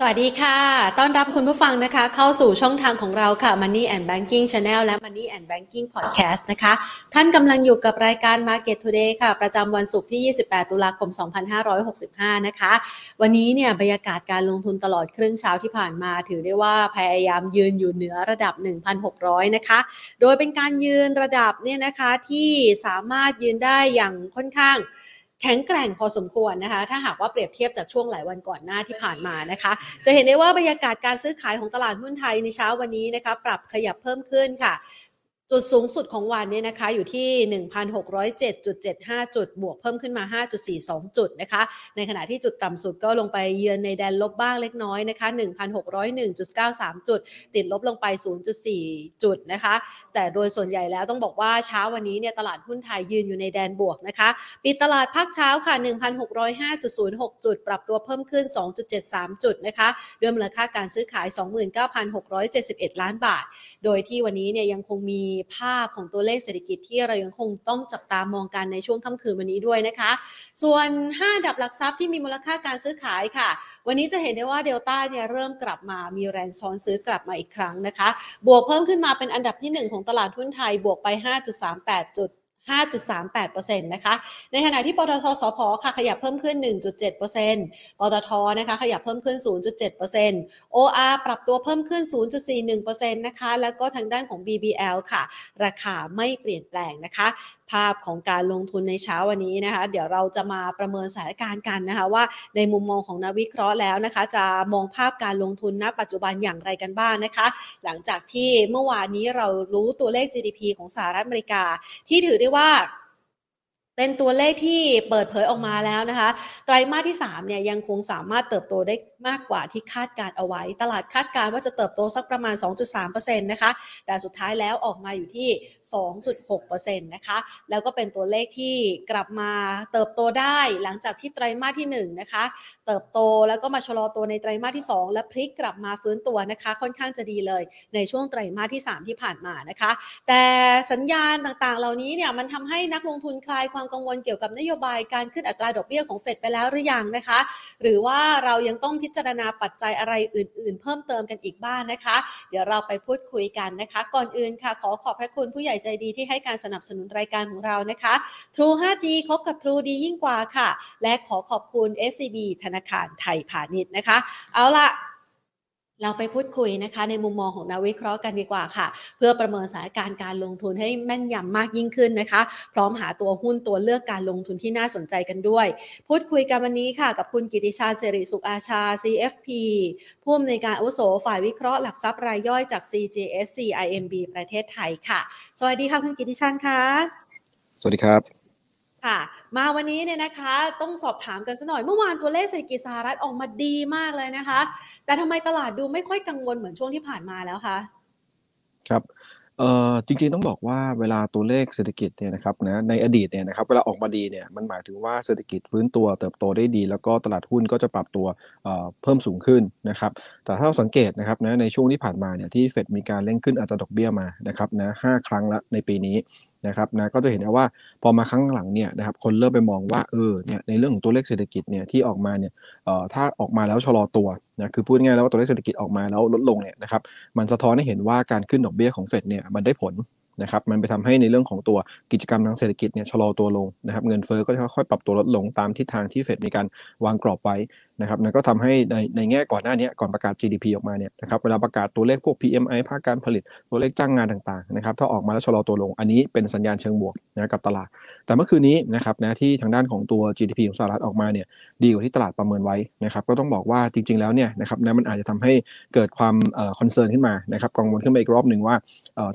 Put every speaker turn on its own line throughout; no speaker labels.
สวัสดีค่ะ ต้อนรับคุณผู้ฟังนะคะ เข้าสู่ช่องทางของเราค่ะ Money and Banking Channel และ Money and Banking Podcast นะคะ ท่านกำลังอยู่กับรายการ Market Today ค่ะ ประจำวันศุกร์ที่ 28 ตุลาคม 2565 นะคะ วันนี้เนี่ยบรรยากาศการลงทุนตลอดครึ่งเช้าที่ผ่านมา ถือได้ว่าพยายามยืนอยู่เหนือระดับ 1,600 นะคะ โดยเป็นการยืนระดับเนี่ยนะคะที่สามารถยืนได้อย่างค่อนข้าง แข็งแกร่งพอสมควรนะคะ ถ้าหากว่าเปรียบเทียบจากช่วงหลายวันก่อนหน้าที่ผ่านมานะคะ จะเห็นได้ว่าบรรยากาศการซื้อขายของตลาดหุ้นไทยในเช้าวันนี้นะคะปรับขยับเพิ่มขึ้นค่ะ จุดสูงสุดของวันเนี่ยนะคะอยู่ที่ 1,607.75 จุด บวกเพิ่มขึ้นมา 5.42 จุดนะคะ ในขณะที่จุดต่ำสุดก็ลงไปเยือนในแดนลบบ้างเล็กน้อยนะคะ 1,601.93 จุด ติดลบลงไป 0.4 จุดนะคะ แต่โดยส่วนใหญ่แล้วต้องบอกว่าเช้าวันนี้เนี่ยตลาดหุ้นไทยยืนอยู่ในแดนบวกนะคะปิดตลาดภาคเช้าค่ะ 1,605.06 จุด ปรับตัวเพิ่มขึ้น 2.73 จุดนะคะด้วยมูลค่าการซื้อขาย 29,671 ล้านบาท โดยที่วันนี้เนี่ยยังคงมีภาพของตัวเลขเศรษฐกิจที่เรายังคงต้องจับตามองกันในช่วงค่ำคืนวันนี้ด้วยนะคะ ส่วน 5 ดับหลักทรัพย์ที่มีมูลค่าการซื้อขายค่ะ วันนี้จะเห็นได้ว่าเดลต้าเนี่ยเริ่มกลับมามีแรงซ้อนซื้อกลับมาอีกครั้งนะคะ บวกเพิ่มขึ้นมาเป็นอันดับที่ 1 ของตลาดหุ้นไทยบวกไป 5.38 จุด 5.38%นะคะ ในขณะที่ปตทสพค่ะขยับเพิ่มขึ้น 1.7%ปตทนะคะขยับเพิ่มขึ้น 0.7% OR ปรับตัวเพิ่มขึ้น 0.41%นะคะ แล้วก็ทางด้านของ BBL ค่ะ ราคาไม่เปลี่ยนแปลงนะคะภาพของการลงทุนในเช้าวันนี้นะคะ เดี๋ยวเราจะมาประเมินสถานการณ์กันนะคะว่าในมุมมองของนักวิเคราะห์แล้วนะคะ จะมองภาพการลงทุนณ ปัจจุบันอย่างไรกันบ้างนะคะ หลังจากที่เมื่อวานนี้เรารู้ตัวเลข GDP ของสหรัฐอเมริกา ที่ถือได้ว่า เป็นตัวเลขที่เปิดเผยออกมาแล้วนะคะ ไตรมาสที่3เนี่ยยังคงสามารถเติบโตได้มากกว่าที่คาดการเอาไว้ ตลาดคาดการว่าจะเติบโตสักประมาณ 2.3%นะคะ แต่สุดท้ายแล้วออกมาอยู่ที่ 2.6%นะคะ แล้วก็เป็นตัวเลขที่กลับมาเติบโตได้หลังจากที่ไตรมาสที่1นะคะ เติบโตแล้วก็มาชะลอตัวในไตรมาสที่ 2 และพลิกกลับมาฟื้นตัวนะคะ ค่อนข้างจะดีเลย ในช่วงไตรมาสที่ 3 ที่ผ่านมานะคะ แต่สัญญาณต่างๆ เหล่านี้เนี่ยมันทำให้นักลงทุนคลายความกังวลเกี่ยวกับนโยบายการขึ้นอัตราดอกเบี้ยของเฟดไปแล้วหรือยังนะคะ หรือว่าเรายังต้องพิจารณาปัจจัยอะไรอื่น ๆ เพิ่มเติมกันอีกบ้างนะคะ เดี๋ยวเราไปพูดคุยกันนะคะ ก่อนอื่นค่ะ ขอขอบพระคุณผู้ใหญ่ใจดีที่ให้การสนับสนุนรายการของเรานะคะ True 5G คบกับ True ดียิ่งกว่าค่ะ และขอขอบคุณ SCB ธนาคารไทยพาณิชย์นะคะ เอาละ เราไปพูดคุยนะคะในมุมมองของนักวิเคราะห์กันดีกว่าค่ะ เพื่อประเมินสถานการณ์การลงทุนให้แม่นยำมากยิ่งขึ้นนะคะ พร้อมหาตัวหุ้นตัวเลือกการลงทุนที่น่าสนใจกันด้วย พูดคุยกันวันนี้ค่ะ กับคุณกิติชาญเสรีสุขอาชา CFP ผู้อำนวยการอุโสฝ่ายวิเคราะห์หลักทรัพย์รายย่อยจาก CGSC IMB ประเทศไทยค่ะ สวัสดีค่ะคุณกิติชาญค่ะ
สวัสดีครับ
ค่ะ มาวันนี้เนี่ยนะคะต้องสอบถามกันสัหน่อยเมื่อวานตัวเลขเศรษฐกิจสหรัฐออกมาดีมากเลยนะคะ แต่ทำไมตลาดดูไม่ค่อยกังวลเหมือนช่วงที่ผ่านมาแล้วคะ
ครับเอ่อจริงๆต้องบอกว่าเวลาตัวเลขเศรษฐกิจเนี่ยนะครับนะในอดีตเนี่ยนะครับเวลาออกมาดีเนี่ยมันหมายถึงว่าเศรษฐกิจฟื้นตัวเติบโตได้ดี แล้วก็ตลาดหุ้นก็จะปรับตัวเอ่อเพิ่มสูงขึ้นนะครับแต่ถ้าเราสังเกตนะครับนะในช่วงที่ผ่านมาเนี่ยที่เฟดมีการเร่งขึ้นอัตราดอกเบี้ยมานะครับนะห้าครั้งล้วในปีนี้นะครับนะก็จะเห็นได้ว่าพอมาครั้งหลังเนี่ยนะครับคนเริ่มไปมองว่าเออเนี่ยในเรื่องของตัวเลขเศรษฐกิจเนี่ยที่ออกมาเนี่ยเอ่อถ้าออกมาแล้วชะลอตัวนะคือพูดง่ายๆแล้วว่าตัวเลขเศรษฐกิจออกมาแล้วลดลงเนี่ยนะครับมันสะท้อนให้เห็นว่าการขึ้นดอกเบี้ยของเฟดเนี่ยมันได้ผลนะครับมันไปทำให้ในเรื่องของตัวกิจกรรมทางเศรษฐกิจเนี่ยชะลอตัวลงนะครับเงินเฟ้อก็จะค่อยๆปรับตัวลดลงตามทิศทางที่เฟดมีการวางกรอบไว้ นะครับก็ทำให้ในในแง่ก่อนหน้านี้ก่อนประกาศ GDP ออกมาเนี่ยนะครับเวลาประกาศตัวเลขพวก PMI ภาคการผลิตตัวเลขจ้างงานต่างๆนะครับถ้าออกมาแล้วชะลอตัวลง อันนี้เป็นสัญญาณเชิงบวกนะกับตลาด แต่เมื่อคืนนี้นะครับนะที่ทางด้านของตัว GDP ของสหรัฐออกมาเนี่ยดีกว่าที่ตลาดประเมินไว้นะครับก็ต้องบอกว่าจริง ๆ แล้วเนี่ยนะครับนะมันอาจจะทำให้เกิดความ concern ขึ้นมานะครับกังวลขึ้นมาอีกรอบหนึ่งว่า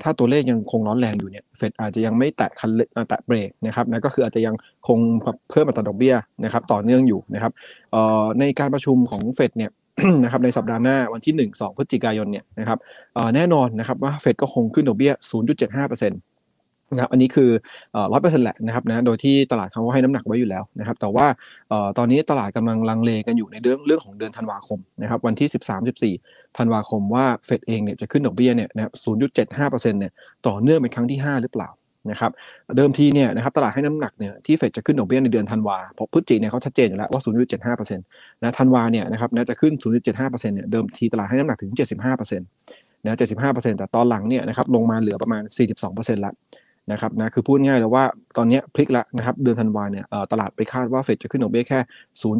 ถ้าตัวเลขยังคงร้อนแรงอยู่เนี่ยเฟดอาจจะยังไม่แตะคันแตะเบรกนะครับนะก็คืออาจจะยังคงเพิ่มอัตราดอกเบี้ยนะครับต่อเนื่องอยู่นะครับ ในการประชุมของเฟดเนี่ยนะครับในสัปดาห์หน้าวันที่ 1 2 พฤศจิกายนเนี่ยนะครับแน่นอนนะครับว่าเฟดก็คงขึ้นดอกเบี้ย 0.75%นะครับอันนี้คือร้อยเปอร์เซ็นต์แหละนะครับนะโดยที่ตลาดเขาให้น้ำหนักไว้อยู่แล้วนะครับแต่ว่าตอนนี้ตลาดกำลังลังเลกันอยู่ในเรื่องเรื่องของเดือนธันวาคมนะครับวันที่ 13-14 ธันวาคมว่าเฟดเองเนี่ยจะขึ้นดอกเบี้ยเนี่ยนะครับ0.75%เนี่ยต่อเนื่องเป็นครั้งที่ 5 หรือเปล่า นะครับเดิมทีเนี่ยนะครับตลาดให้น้ำหนักเนี่ยที่เฟดจะขึ้นดอกเบี้ยในเดือนธันวาเพราะพฤศจิเนี่ยเขาชัดเจนอยู่แล้วว่า 0.75%นะธันวาเนี่ยนะครับนะจะขึ้น 0.75%เนี่ยเดิมทีตลาดให้น้ำหนักถึง 75%นะ75%แต่ตอนหลังเนี่ยนะครับลงมาเหลือประมาณ 42%ละ นะครับนะคือพูดง่ายเลยว่าตอนนี้พลิกแล้วนะครับเดือนธันวาเนี่ยตลาดไปคาดว่าเฟดจะขึ้นดอกเบี้ยแค่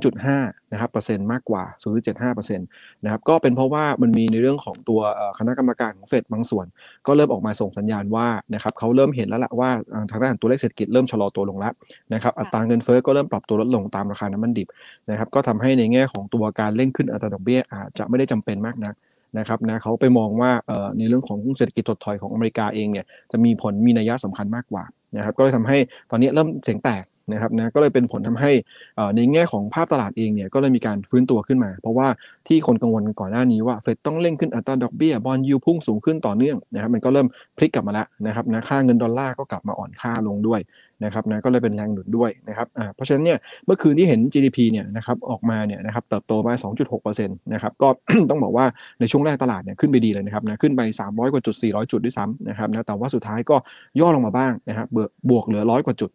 0.5นะครับเปอร์เซ็นต์มากกว่า 0.75เปอร์เซ็นต์นะครับก็เป็นเพราะว่ามันมีในเรื่องของตัวคณะกรรมการของเฟดบางส่วน ก็เริ่มออกมาส่งสัญญาณว่านะครับเขาเริ่มเห็นแล้วละว่าทางด้านตัวเลขเศรษฐกิจเริ่มชะลอตัวลงแล้วนะครับอัตราเงินเฟ้อก็เริ่มปรับตัวลดลงตามราคาน้ำมันดิบนะครับก็ทำให้ในแง่ของตัวการเร่งขึ้นอัตราดอกเบี้ยอาจจะไม่ได้จำเป็นมากนัก นะครับนะเขาไปมองว่าในเรื่องของเศรษฐกิจถดถอยของอเมริกาเองเนี่ยจะมีผลมีนัยสำคัญมากกว่านะครับก็เลยทำให้ตอนนี้เริ่มเสียงแตกนะครับนะก็เลยเป็นผลทำให้ในแง่ของภาพตลาดเองเนี่ยก็เลยมีการฟื้นตัวขึ้นมา เพราะว่าที่คนกังวลก่อนหน้านี้ว่าเฟดต้องเร่งขึ้นอัตราดอกเบี้ยบอลยูพุ่งสูงขึ้นต่อเนื่องนะครับมันก็เริ่มพลิกกลับมาแล้วนะครับนะค่าเงินดอลลาร์ก็กลับมาอ่อนค่าลงด้วย นะครับนะก็เลยเป็นแรงหนุนด้วยนะครับอ่าเพราะฉะนั้นเนี่ยเมื่อคืนที่เห็น GDP เนี่ยนะครับออกมาเนี่ยนะครับเติบโตมา 2.6%นะครับก็ต้องบอกว่าในช่วงแรกตลาดเนี่ยขึ้นไปดีเลยนะครับนะขึ้นไป 300 กว่าจุด 400 จุดด้วยซ้ำนะครับนะแต่ว่าสุดท้ายก็ย่อลงมาบ้างนะครับบวกเหลือร้อยกว่าจุด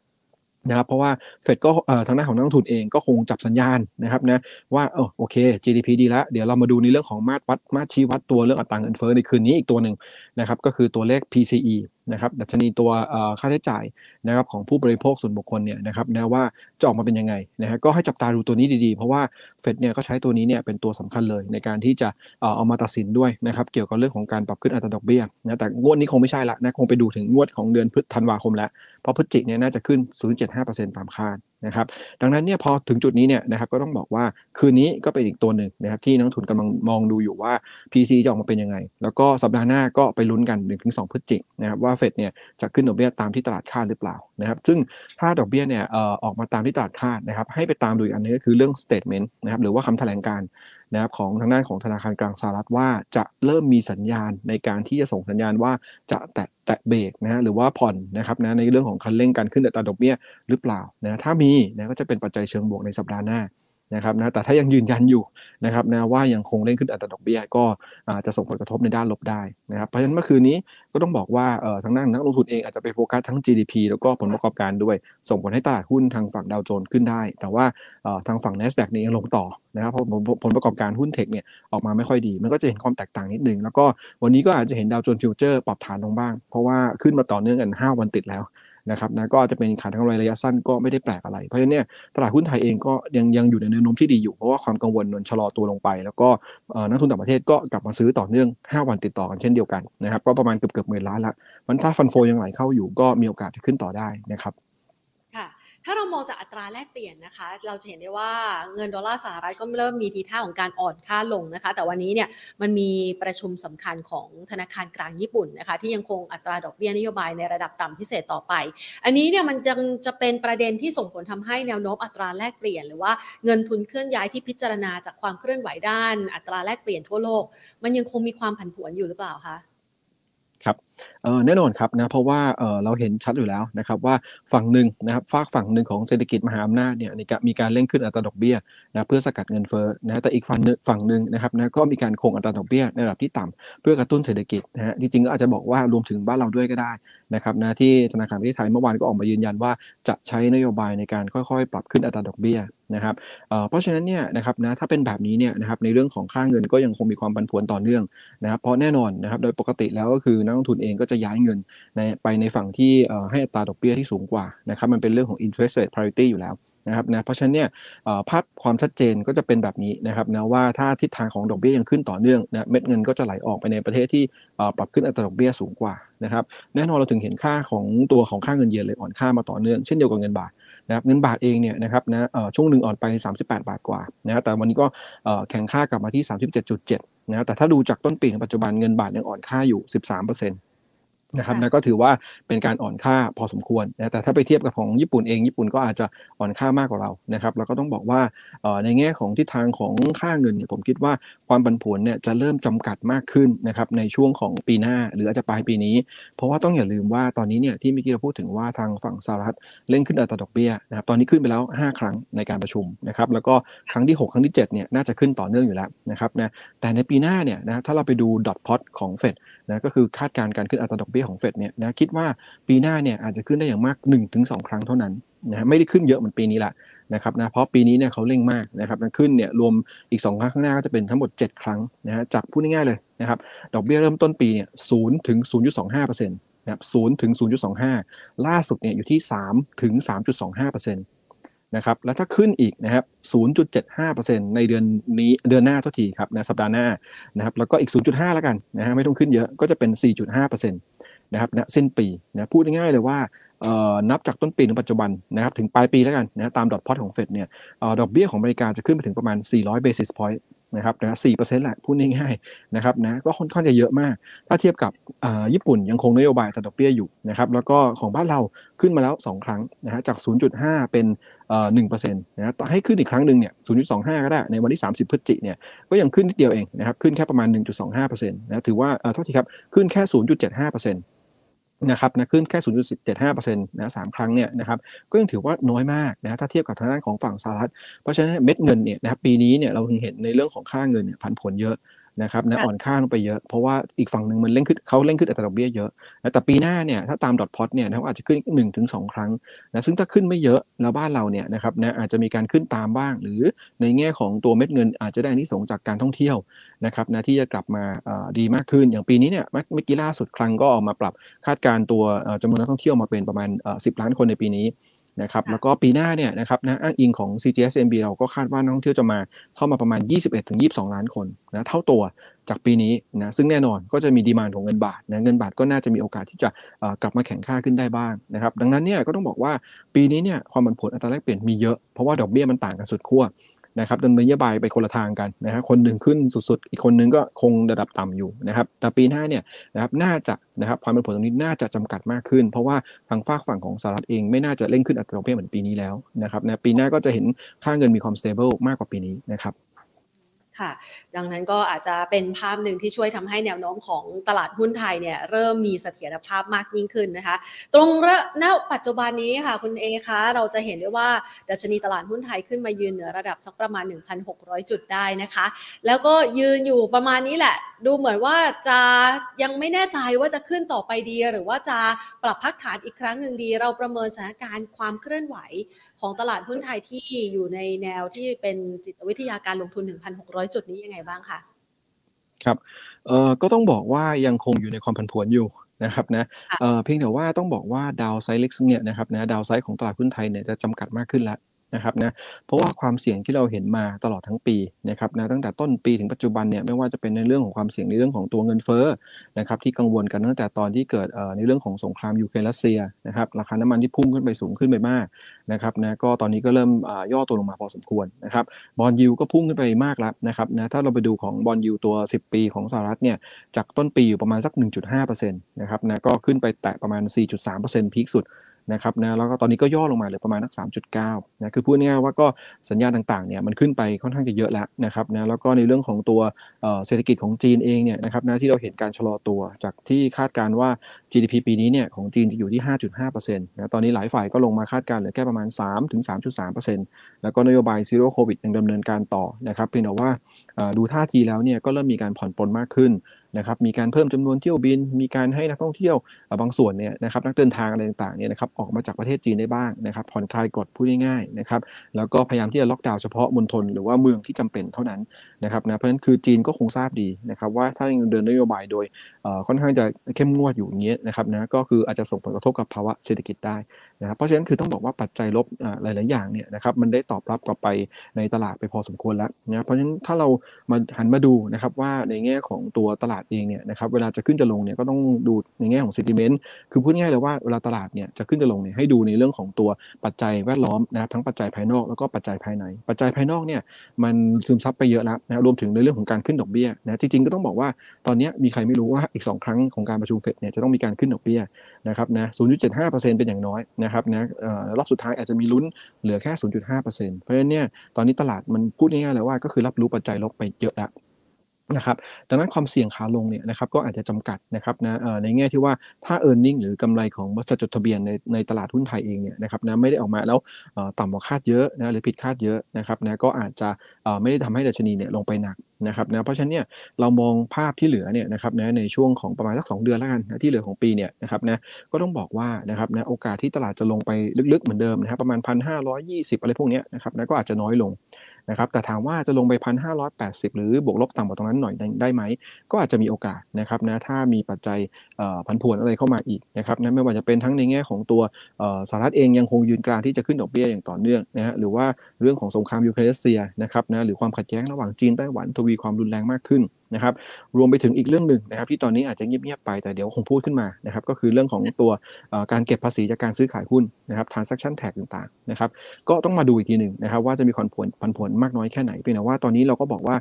นะครับเพราะว่าเฟดก็ทางด้านของนักลงทุนเองก็คงจับสัญญาณนะครับนะว่าเออโอเค GDP ดีแล้ว เดี๋ยวเรามาดูในเรื่องของมาตรวัดมาตรชี้วัดตัวเรื่องอัตราเงินเฟ้อในคืนนี้อีกตัวหนึ่งนะครับก็คือตัวเลข PCE นะครับดัชนีตัวค่าใช้จ่ายนะครับของผู้บริโภคส่วนบุคคลเนี่ยนะครับนะว่าจะออกมาเป็นยังไงนะฮะก็ให้จับตาดูตัวนี้ดีๆ เพราะว่าเฟดเนี่ยก็ใช้ตัวนี้เนี่ยเป็นตัวสำคัญเลยในการที่จะเอามาตัดสินด้วยนะครับเกี่ยวกับเรื่องของการปรับขึ้นอัตราดอกเบี้ยนะแต่งวดนี้คงไม่ใช่ละนะคงไปดูถึงงวดของเดือนพฤษภาคมแล้วเพราะพฤศจิกเนี่ยน่าจะขึ้น0.75%ตามคาดนะครับ ดังนั้นเนี่ยพอถึงจุดนี้เนี่ยนะครับก็ต้องบอกว่าคืนนี้ก็เป็นอีกตัวหนึ่งนะครับที่นักทุนกำลังมองดูอยู่ว่า PC จะออกมาเป็นยังไง แล้วก็สัปดาห์หน้าก็ไปลุ้นกัน 1-2 พฤศจิกนะครับว่าเฟดเนี่ยจะขึ้นดอกเบี้ยตามที่ตลาดคาดหรือเปล่านะครับซึ่งถ้าดอกเบี้ยเนี่ยออกมาตามที่ตลาดคาดนะครับให้ไปตามดูอีกอันนึงก็คือเรื่อง statement นะครับหรือว่าคำแถลงการ นะครับของทางด้านของธนาคารกลางสหรัฐว่าจะเริ่มมีสัญญาณในการที่จะส่งสัญญาณว่าจะแตะแตะเบรกนะฮะหรือว่าผ่อนนะครับนะในเรื่องของคันเร่งการขึ้นอัตราดอกเบี้ยหรือเปล่านะถ้ามีนะก็จะเป็นปัจจัยเชิงบวกในสัปดาห์หน้า นะครับนะแต่ถ้ายังยืนยันอยู่นะครับนะว่ายังคงเล่นขึ้นอัตราดอกเบี้ยก็อาจจะส่งผลกระทบในด้านลบได้นะครับเพราะฉะนั้นเมื่อคืนนี้ก็ต้องบอกว่าเออทางด้านนักลงทุนเองอาจจะไปโฟกัสทั้ง GDP แล้วก็ผลประกอบการด้วย ส่งผลให้ตลาดหุ้นทางฝั่งดาวโจนส์ขึ้นได้ แต่ว่าทางฝั่ง NASDAQ นี่ยังลงต่อนะครับเพราะผลประกอบการหุ้นเทคเนี่ยออกมาไม่ค่อยดี มันก็จะเห็นความแตกต่างนิดนึงแล้วก็วันนี้ก็อาจจะเห็นดาวโจนส์ฟิวเจอร์ปรับฐานลงบ้าง เพราะว่าขึ้นมาต่อเนื่องกัน 5 วันติดแล้ว นะครับนะก็จะเป็นขายทำกำไรระยะสั้นก็ไม่ได้แปลกอะไร เพราะฉะนั้นเนี่ยตลาดหุ้นไทยเองก็ยังยังอยู่ในแนวโน้มที่ดีอยู่เพราะว่าความกังวลมันชะลอตัวลงไป แล้วก็นักลงทุนต่างประเทศก็กลับมาซื้อต่อเนื่อง 5 วันติดต่อกันเช่นเดียวกันนะครับก็ประมาณเกือบเกือบหมื่นล้านละมันถ้า fund flow ยังไหลเข้าอยู่ก็มีโอกาสจะขึ้นต่อได้นะครับ
ถ้าเรามองจากอัตราแลกเปลี่ยนนะคะ เราจะเห็นได้ว่าเงินดอลลาร์สหรัฐก็เริ่มมีทีท่าของการอ่อนค่าลงนะคะ แต่วันนี้เนี่ยมันมีประชุมสำคัญของธนาคารกลางญี่ปุ่นนะคะ ที่ยังคงอัตราดอกเบี้ยนโยบายในระดับต่ำพิเศษต่อไป อันนี้เนี่ยมันจะจะเป็นประเด็นที่ส่งผลทำให้แนวโน้มอัตราแลกเปลี่ยน หรือว่าเงินทุนเคลื่อนย้ายที่พิจารณาจากความเคลื่อนไหวด้าน อัตราแลกเปลี่ยนทั่วโลก มันยังคงมีความผันผวนอยู่หรือเปล่าคะ
ครับ แน่นอนครับนะเพราะว่าเราเห็นชัดอยู่แล้วนะครับว่าฝั่งหนึ่งนะครับฝากฝั่งหนึ่งของเศรษฐกิจมหาอำนาจเนี่ยมีการเร่งขึ้นอัตราดอกเบี้ยนะเพื่อสกัดเงินเฟ้อนะแต่อีกฝั่งฝั่งหนึ่งนะครับนะก็มีการคงอัตราดอกเบี้ยในระดับที่ต่ำเพื่อกระตุ้นเศรษฐกิจนะฮะจริงๆก็อาจจะบอกว่ารวมถึงบ้านเราด้วยก็ได้นะครับนะที่ธนาคารประเทศไทยเมื่อวานก็ออกมายืนยันว่าจะใช้นโยบายในการค่อยๆ ปรับขึ้นอัตราดอกเบี้ยนะครับเพราะฉะนั้นเนี่ยนะครับนะถ้าเป็นแบบนี้เนี่ยนะครับในเรื่องของค่าเงินก็ยังคงมีความผันผวนต่อเนื่องนะครับเพราะแน่นอนนะครับโดยปกติแล้วก็คือนักลงทุนเองก็จะย้ายเงินนไปในฝั่งที่ให้อัตราดอกเบี้ยที่สูงกว่านะครับมันเป็นเรื่องของ interest rate parity อยู่แล้วนะครับนะเพราะฉะนั้นเนี่ยภาพความชัดเจนก็จะเป็นแบบนี้นะครับนะว่าถ้าทิศทางของดอกเบี้ยยังขึ้นต่อเนื่องนะเม็ดเงินก็จะไหลออกไปในประเทศที่ปรับขึ้นอัตราดอกเบี้ยสูงกว่านะครับแน่นอนเราถึงเห็นค่าของตัวของค่าเงินเยนเลยอ่อนค่ามาต่อเนื่องเช่นเดียวกับเงินบาทนะครับเงินบาทเองเนี่ยนะครับนะช่วงหนึ่งอ่อนไป 38 บาทกว่านะแต่วันนี้ก็แข็งค่ากลับมาที่ 37.7นะแต่ถ้าดูจากต้นปีถึงปัจจุบันเงินบาทยังอ่อนค่าอยู่ 13%นะครับนะก็ถือว่าเป็นการอ่อนค่าพอสมควรนะแต่ถ้าไปเทียบกับของญี่ปุ่นเองญี่ปุ่นก็อาจจะอ่อนค่ามากกว่าเรานะครับแล้วก็ต้องบอกว่าในแง่ของทิศทางของค่าเงินเนี่ยผมคิดว่าความผันผวนเนี่ยจะเริ่มจำกัดมากขึ้นนะครับในช่วงของปีหน้าหรืออาจจะปลายปีนี้ เพราะว่าต้องอย่าลืมว่าตอนนี้เนี่ยที่เมื่อกี้เราพูดถึงว่าทางฝั่งสหรัฐเร่งขึ้นอัตราดอกเบี้ยนะครับตอนนี้ขึ้นไปแล้ว 5 ครั้งในการประชุมนะครับแล้วก็ครั้งที่ 6 ครั้งที่7เนี่ยน่าจะขึ้นต่อเนื่องอยู่แล้วนะครับนะแต่ในปีหน้าเนี่ยนะถ้าเราไปดูดอทพอตของเฟด นะก็คือคาดการณ์การขึ้นอัตราดอกเบี้ยของเฟดเนี่ยนะคิดว่าปีหน้าเนี่ยอาจจะขึ้นได้อย่างมาก 1-2 ครั้งเท่านั้นนะไม่ได้ขึ้นเยอะเหมือนปีนี้แหละนะครับนะเพราะปีนี้เนี่ยเขาเร่งมากนะครับขึ้นเนี่ยรวมอีก 2 ครั้งข้างหน้าก็จะเป็นทั้งหมด 7 ครั้งนะฮะจากพูดง่ายๆเลยนะครับดอกเบี้ยเริ่มต้นปีเนี่ยศูนย์ถึง0.25%นะครับศูนย์ถึง0.25ล่าสุดเนี่ยอยู่ที่3ถึง3.25%น นะครับแล้วถ้าขึ้นอีกนะครับ 0.75%ในเดือนนี้เดือนหน้าเท่าทีครับนะสัปดาห์หน้านะครับแล้วก็อีก 0.5 แล้วกันนะฮะไม่ต้องขึ้นเยอะก็จะเป็น 4.5%นะครับณสิ้นปีนะพูดง่ายๆเลยว่านับจากต้นปีถึงปัจจุบันนะครับถึงปลายปีแล้วกันนะตามดอทพอตของเฟดเนี่ยดอกเบี้ยของอเมริกาจะขึ้นไปถึงประมาณ 400 basis point นะครับนะสี่เปอร์เซ็นต์แหละพูดง่ายๆนะครับนะก็ค่อนข้างจะเยอะมาก ถ้าเทียบกับญี่ปุ่นยังคงนโยบายตัดดอกเบี้ยอยู่นะครับแล้วก็ของบ้านเราขึ้นมาแล้ว 2 ครั้งนะฮะจาก 0.5 เป็นหนึ่งเปอร์เซ็นต์นะให้ขึ้นอีกครั้งหนึ่งเนี่ย0.25ก็ได้ ในวันที่30พฤศจิกเนี่ยก็ยังขึ้นนิดเดียวเองนะครับขึ้นแค่ประมาณ1.25%นต์นะถือว่าเท่าที่ครับขึ้นแค่0.75%นต์ นะครับนะขึ้นแค่ 0.75%นะสามครั้งเนี่ยนะครับก็ยังถือว่าน้อยมากนะถ้าเทียบกับทางด้านของฝั่งสหรัฐ เพราะฉะนั้นเม็ดเงินเนี่ยนะครับปีนี้เนี่ยเราเห็นในเรื่องของค่าเงินเนี่ยผันผวนเยอะ นะครับนะอ่อนค่าลงไปเยอะ เพราะว่าอีกฝั่งหนึ่งมันเร่งขึ้นเขาเร่งขึ้นอัตราดอกเบี้ยเยอะแต่ปีหน้าเนี่ยถ้าตามดอทพอตเนี่ยเขาอาจจะขึ้น1นถึงสครั้งนะซึ่งถ้าขึ้นไม่เยอะแล้วบ้านเราเนี่ยนะครับนะอาจจะมีการขึ้นตามบ้าง หรือในแง่ของตัวเม็ดเงินอาจจะได้นิสงจากการท่องเที่ยวนะครับนะที่จะกลับมาดีมากขึ้นอย่างปีนี้เนี่ยเมื่อกี้ล่าสุดครั้งก็ออกมาปรับคาดการตัวจำนวนนักท่องเที่ยวมาเป็นประมาณ 10 ล้านคนในปีนี้ นะครับแล้วก็ปีหน้าเนี่ยนะครับนะอ้างอิงของ CGSMB เราก็คาดว่านักท่องเที่ยวจะมาเข้ามาประมาณ 21-22 ล้านคนนะเท่าตัวจากปีนี้นะซึ่งแน่นอนก็จะมีดีมานของเงินบาทนะเงินบาทก็น่าจะมีโอกาสที่จะกลับมาแข็งค่าขึ้นได้บ้างนะครับดังนั้นเนี่ยก็ต้องบอกว่าปีนี้เนี่ยความผันผวนอัตราแลกเปลี่ยนมีเยอะเพราะว่าดอกเบี้ยมันต่างกันสุดขั้ว นะครับดำเนินนโยบายไปคนละทางกันนะฮะคนหนึ่งขึ้นสุดๆ อีกคนนึงก็คงระดับต่ำอยู่นะครับแต่ปีหน้าเนี่ยนะครับน่าจะนะครับความเป็นผลตรงนี้น่าจะจำกัดมากขึ้น เพราะว่าทางฝากฝั่งของสหรัฐเองไม่น่าจะเร่งขึ้นอัตราดอกเบี้ยเหมือนปีนี้แล้วนะครับนะปีหน้าก็จะเห็นค่าเงินมีความสเตเบิลมากกว่าปีนี้นะครับ
ค่ะ ดังนั้นก็อาจจะเป็นภาพหนึ่งที่ช่วยทำให้แนวโน้มของตลาดหุ้นไทยเนี่ยเริ่มมีเสถียรภาพมากยิ่งขึ้นนะคะ ตรงณปัจจุบันนี้ค่ะคุณเอคะเราจะเห็นได้ว่าดัชนีตลาดหุ้นไทยขึ้นมายืนเหนือระดับสักประมาณ 1,600 จุดได้นะคะ แล้วก็ยืนอยู่ประมาณนี้แหละ ดูเหมือนว่าจะยังไม่แน่ใจว่าจะขึ้นต่อไปดี หรือว่าจะปรับพักฐานอีกครั้งหนึ่งดี เราประเมินสถานการณ์ความเคลื่อนไหวของตลาดหุ้นไทยที่อยู่ในแนวที่เป็นจิตวิทยาการลงทุน 1,600 จุดนี้ยังไงบ้างคะ
ครับเอ่อก็ต้องบอกว่ายังคงอยู่ในความผันผวนอยู่นะครับนะเอ่อเพียงแต่ว่าต้องบอกว่าดาวไซด์เล็กเนี่ยนะครับนะดาวไซด์ของตลาดหุ้นไทยเนี่ยจะจำกัดมากขึ้นแล้ว นะครับนะเพราะว่าความเสี่ยงที่เราเห็นมาตลอดทั้งปีนะครับนะตั้งแต่ต้นปีถึงปัจจุบันเนี่ยไม่ว่าจะเป็นในเรื่องของความเสี่ยงในเรื่องของตัวเงินเฟ้อนะครับที่กังวลกันตั้งแต่ตอนที่เกิดในเรื่องของสงครามยูเครนรัสเซียนะครับราคาน้ำมันที่พุ่งขึ้นไปสูงขึ้นไปมากนะครับนะก็ตอนนี้ก็เริ่มย่อตัวลงมาพอสมควรนะครับบอลยูก็พุ่งขึ้นไปมากแล้วนะครับนะถ้าเราไปดูของบอลยูตัว 10 ปีของสหรัฐเนี่ยจากต้นปีอยู่ประมาณสัก 1.5%นะครับนะก็ขึ้นไปแตะประมาณ 4.3%พีคสุด นะครับนะแล้วก็ตอนนี้ก็ย่อลงมาเหลือประมาณนัก3.9นะคือพูดง่ายๆว่าก็สัญญาณต่างๆเนี่ยมันขึ้นไปค่อนข้างจะเยอะแล้วนะครับนะแล้วก็ในเรื่องของตัวเศรษฐกิจของจีนเองเนี่ยนะครับนะที่เราเห็นการชะลอตัวจากที่คาดการว่า GDP ปีนี้เนี่ยของจีนจะอยู่ที่ 5.5%นะตอนนี้หลายฝ่ายก็ลงมาคาดการเหลือแค่ประมาณ 3-3.3%แล้วก็นโยบายซีโร่โควิดยังดำเนินการต่อนะครับเพียงแต่ว่าดูท่าทีแล้วเนี่ยก็เริ่มมีการผ่อนปลนมากขึ้น นะครับมีการเพิ่มจำนวนเที่ยวบิน มีการให้นักท่องเที่ยวบางส่วนเนี่ยนะครับนักเดินทางอะไรต่างๆเนี่ยนะครับออกมาจากประเทศจีนได้บ้างนะครับผ่อนคลายกฎพูดง่ายๆนะครับแล้วก็พยายามที่จะล็อกดาวน์เฉพาะมณฑลหรือว่าเมืองที่จำเป็นเท่านั้นนะครับนะเพราะฉะนั้นคือจีนก็คงทราบดีนะครับว่าถ้ายังเดินนโยบายโดยค่อนข้างจะเข้มงวดอยู่อย่างเงี้ยนะครับนะก็คืออาจจะส่งผลกระทบกับภาวะเศรษฐกิจได้นะครับเพราะฉะนั้นคือต้องบอกว่าปัจจัยลบหลายๆอย่างเนี่ยนะครับมันได้ตอบรับกลับไปในตลาดไปพอสมควรแล้วนะเพราะฉะนั้นถ้าเรามาหันมาดูนะครับว่าในแง่ของตัวตลาดเองเนี่ยนะครับเวลาจะขึ้นจะลงเนี่ยก็ต้องดูในแง่ของ sentiment คือพูดง่ายเลยว่าเวลาตลาดเนี่ยจะขึ้นจะลงเนี่ยให้ดูในเรื่องของตัวปัจจัยแวดล้อมนะครับทั้งปัจจัยภายนอกแล้วก็ปัจจัยภายใน ปัจจัยภายนอกเนี่ยมันซึมซับไปเยอะแล้วนะรวมถึงในเรื่องของการขึ้นดอกเบี้ยนะจริงๆก็ต้องบอกว่าตอนนี้มีใครไม่รู้ว่าอีก 2 ครั้งของการประชุมเฟดเนี่ยจะต้องมีการขึ้นดอกเบี้ยนะครับนะ0.75%เป็นอย่างน้อยนะครับนะรอบสุดท้ายอาจจะมีลุ้นเหลือแค่ 0.5%เพราะฉะนั้นเนี่ยตอนนี้ตลาดมันพูดง่ายๆเลยว่าก็คือรับรู้ปัจจัยลบไปเยอะแล้ว นะครับดังนั้นความเสี่ยงขาลงเนี่ยนะครับก็อาจจะจำกัดนะครับนะในแง่ที่ว่าถ้า e a r n i n g หรือกำไรของบริษัทจดทะเบียนในในตลาดหุ้นไทยเองเนี่ยนะครับนะไม่ได้ออกมาแล้วต่ำกว่าคาดเยอะนะหรือผิดคาดเยอะนะครับนะก็อาจจะไม่ได้ทำให้ดัชนีเนี่ยลงไปหนักนะครับนะเพราะฉะนั้นเนี่ยเรามองภาพที่เหลือเนี่ยนะครับนะในช่วงของประมาณสักสเดือนแล้วกันนะที่เหลือของปีเนี่ยนะครับนะก็ต้องบอกว่านะครับนะโอกาสที่ตลาดจะลงไปลึกๆเหมือนเดิมนะครับประมาณ 1,520 อะไรพวกนี้นะครับนะก็อาจจะน้อยลง นะครับแต่ถามว่าจะลงไป 1,580 หรือบวกลบต่ำกว่าตรงนั้นหน่อยได้ไหม ก็อาจจะมีโอกาสนะครับนะถ้ามีปัจจัยผันผวนอะไรเข้ามาอีกนะครับนะไม่ว่าจะเป็นทั้งในแง่ของตัวสหรัฐเองยังคงยืนกรานที่จะขึ้นดอกเบี้ยอย่างต่อเนื่องนะฮะหรือว่าเรื่องของสงครามยูเครนรัสเซียนะครับนะหรือความขัดแย้งระหว่างจีนไต้หวันทวีความรุนแรงมากขึ้น นะครับ รวมไปถึงอีกเรื่องหนึ่งนะครับ ที่ตอนนี้อาจจะเงียบๆไปแต่เดี๋ยวคงพูดขึ้นมานะครับ ก็คือเรื่องของตัวการเก็บภาษีจากการซื้อขายหุ้นนะครับ transaction tax ต่างๆนะครับ ก็ต้องมาดูอีกทีหนึ่งนะครับ ว่าจะมีความผลผันผลมากน้อยแค่ไหนเพียงแต่ว่าตอนนี้เราก็บอกว่า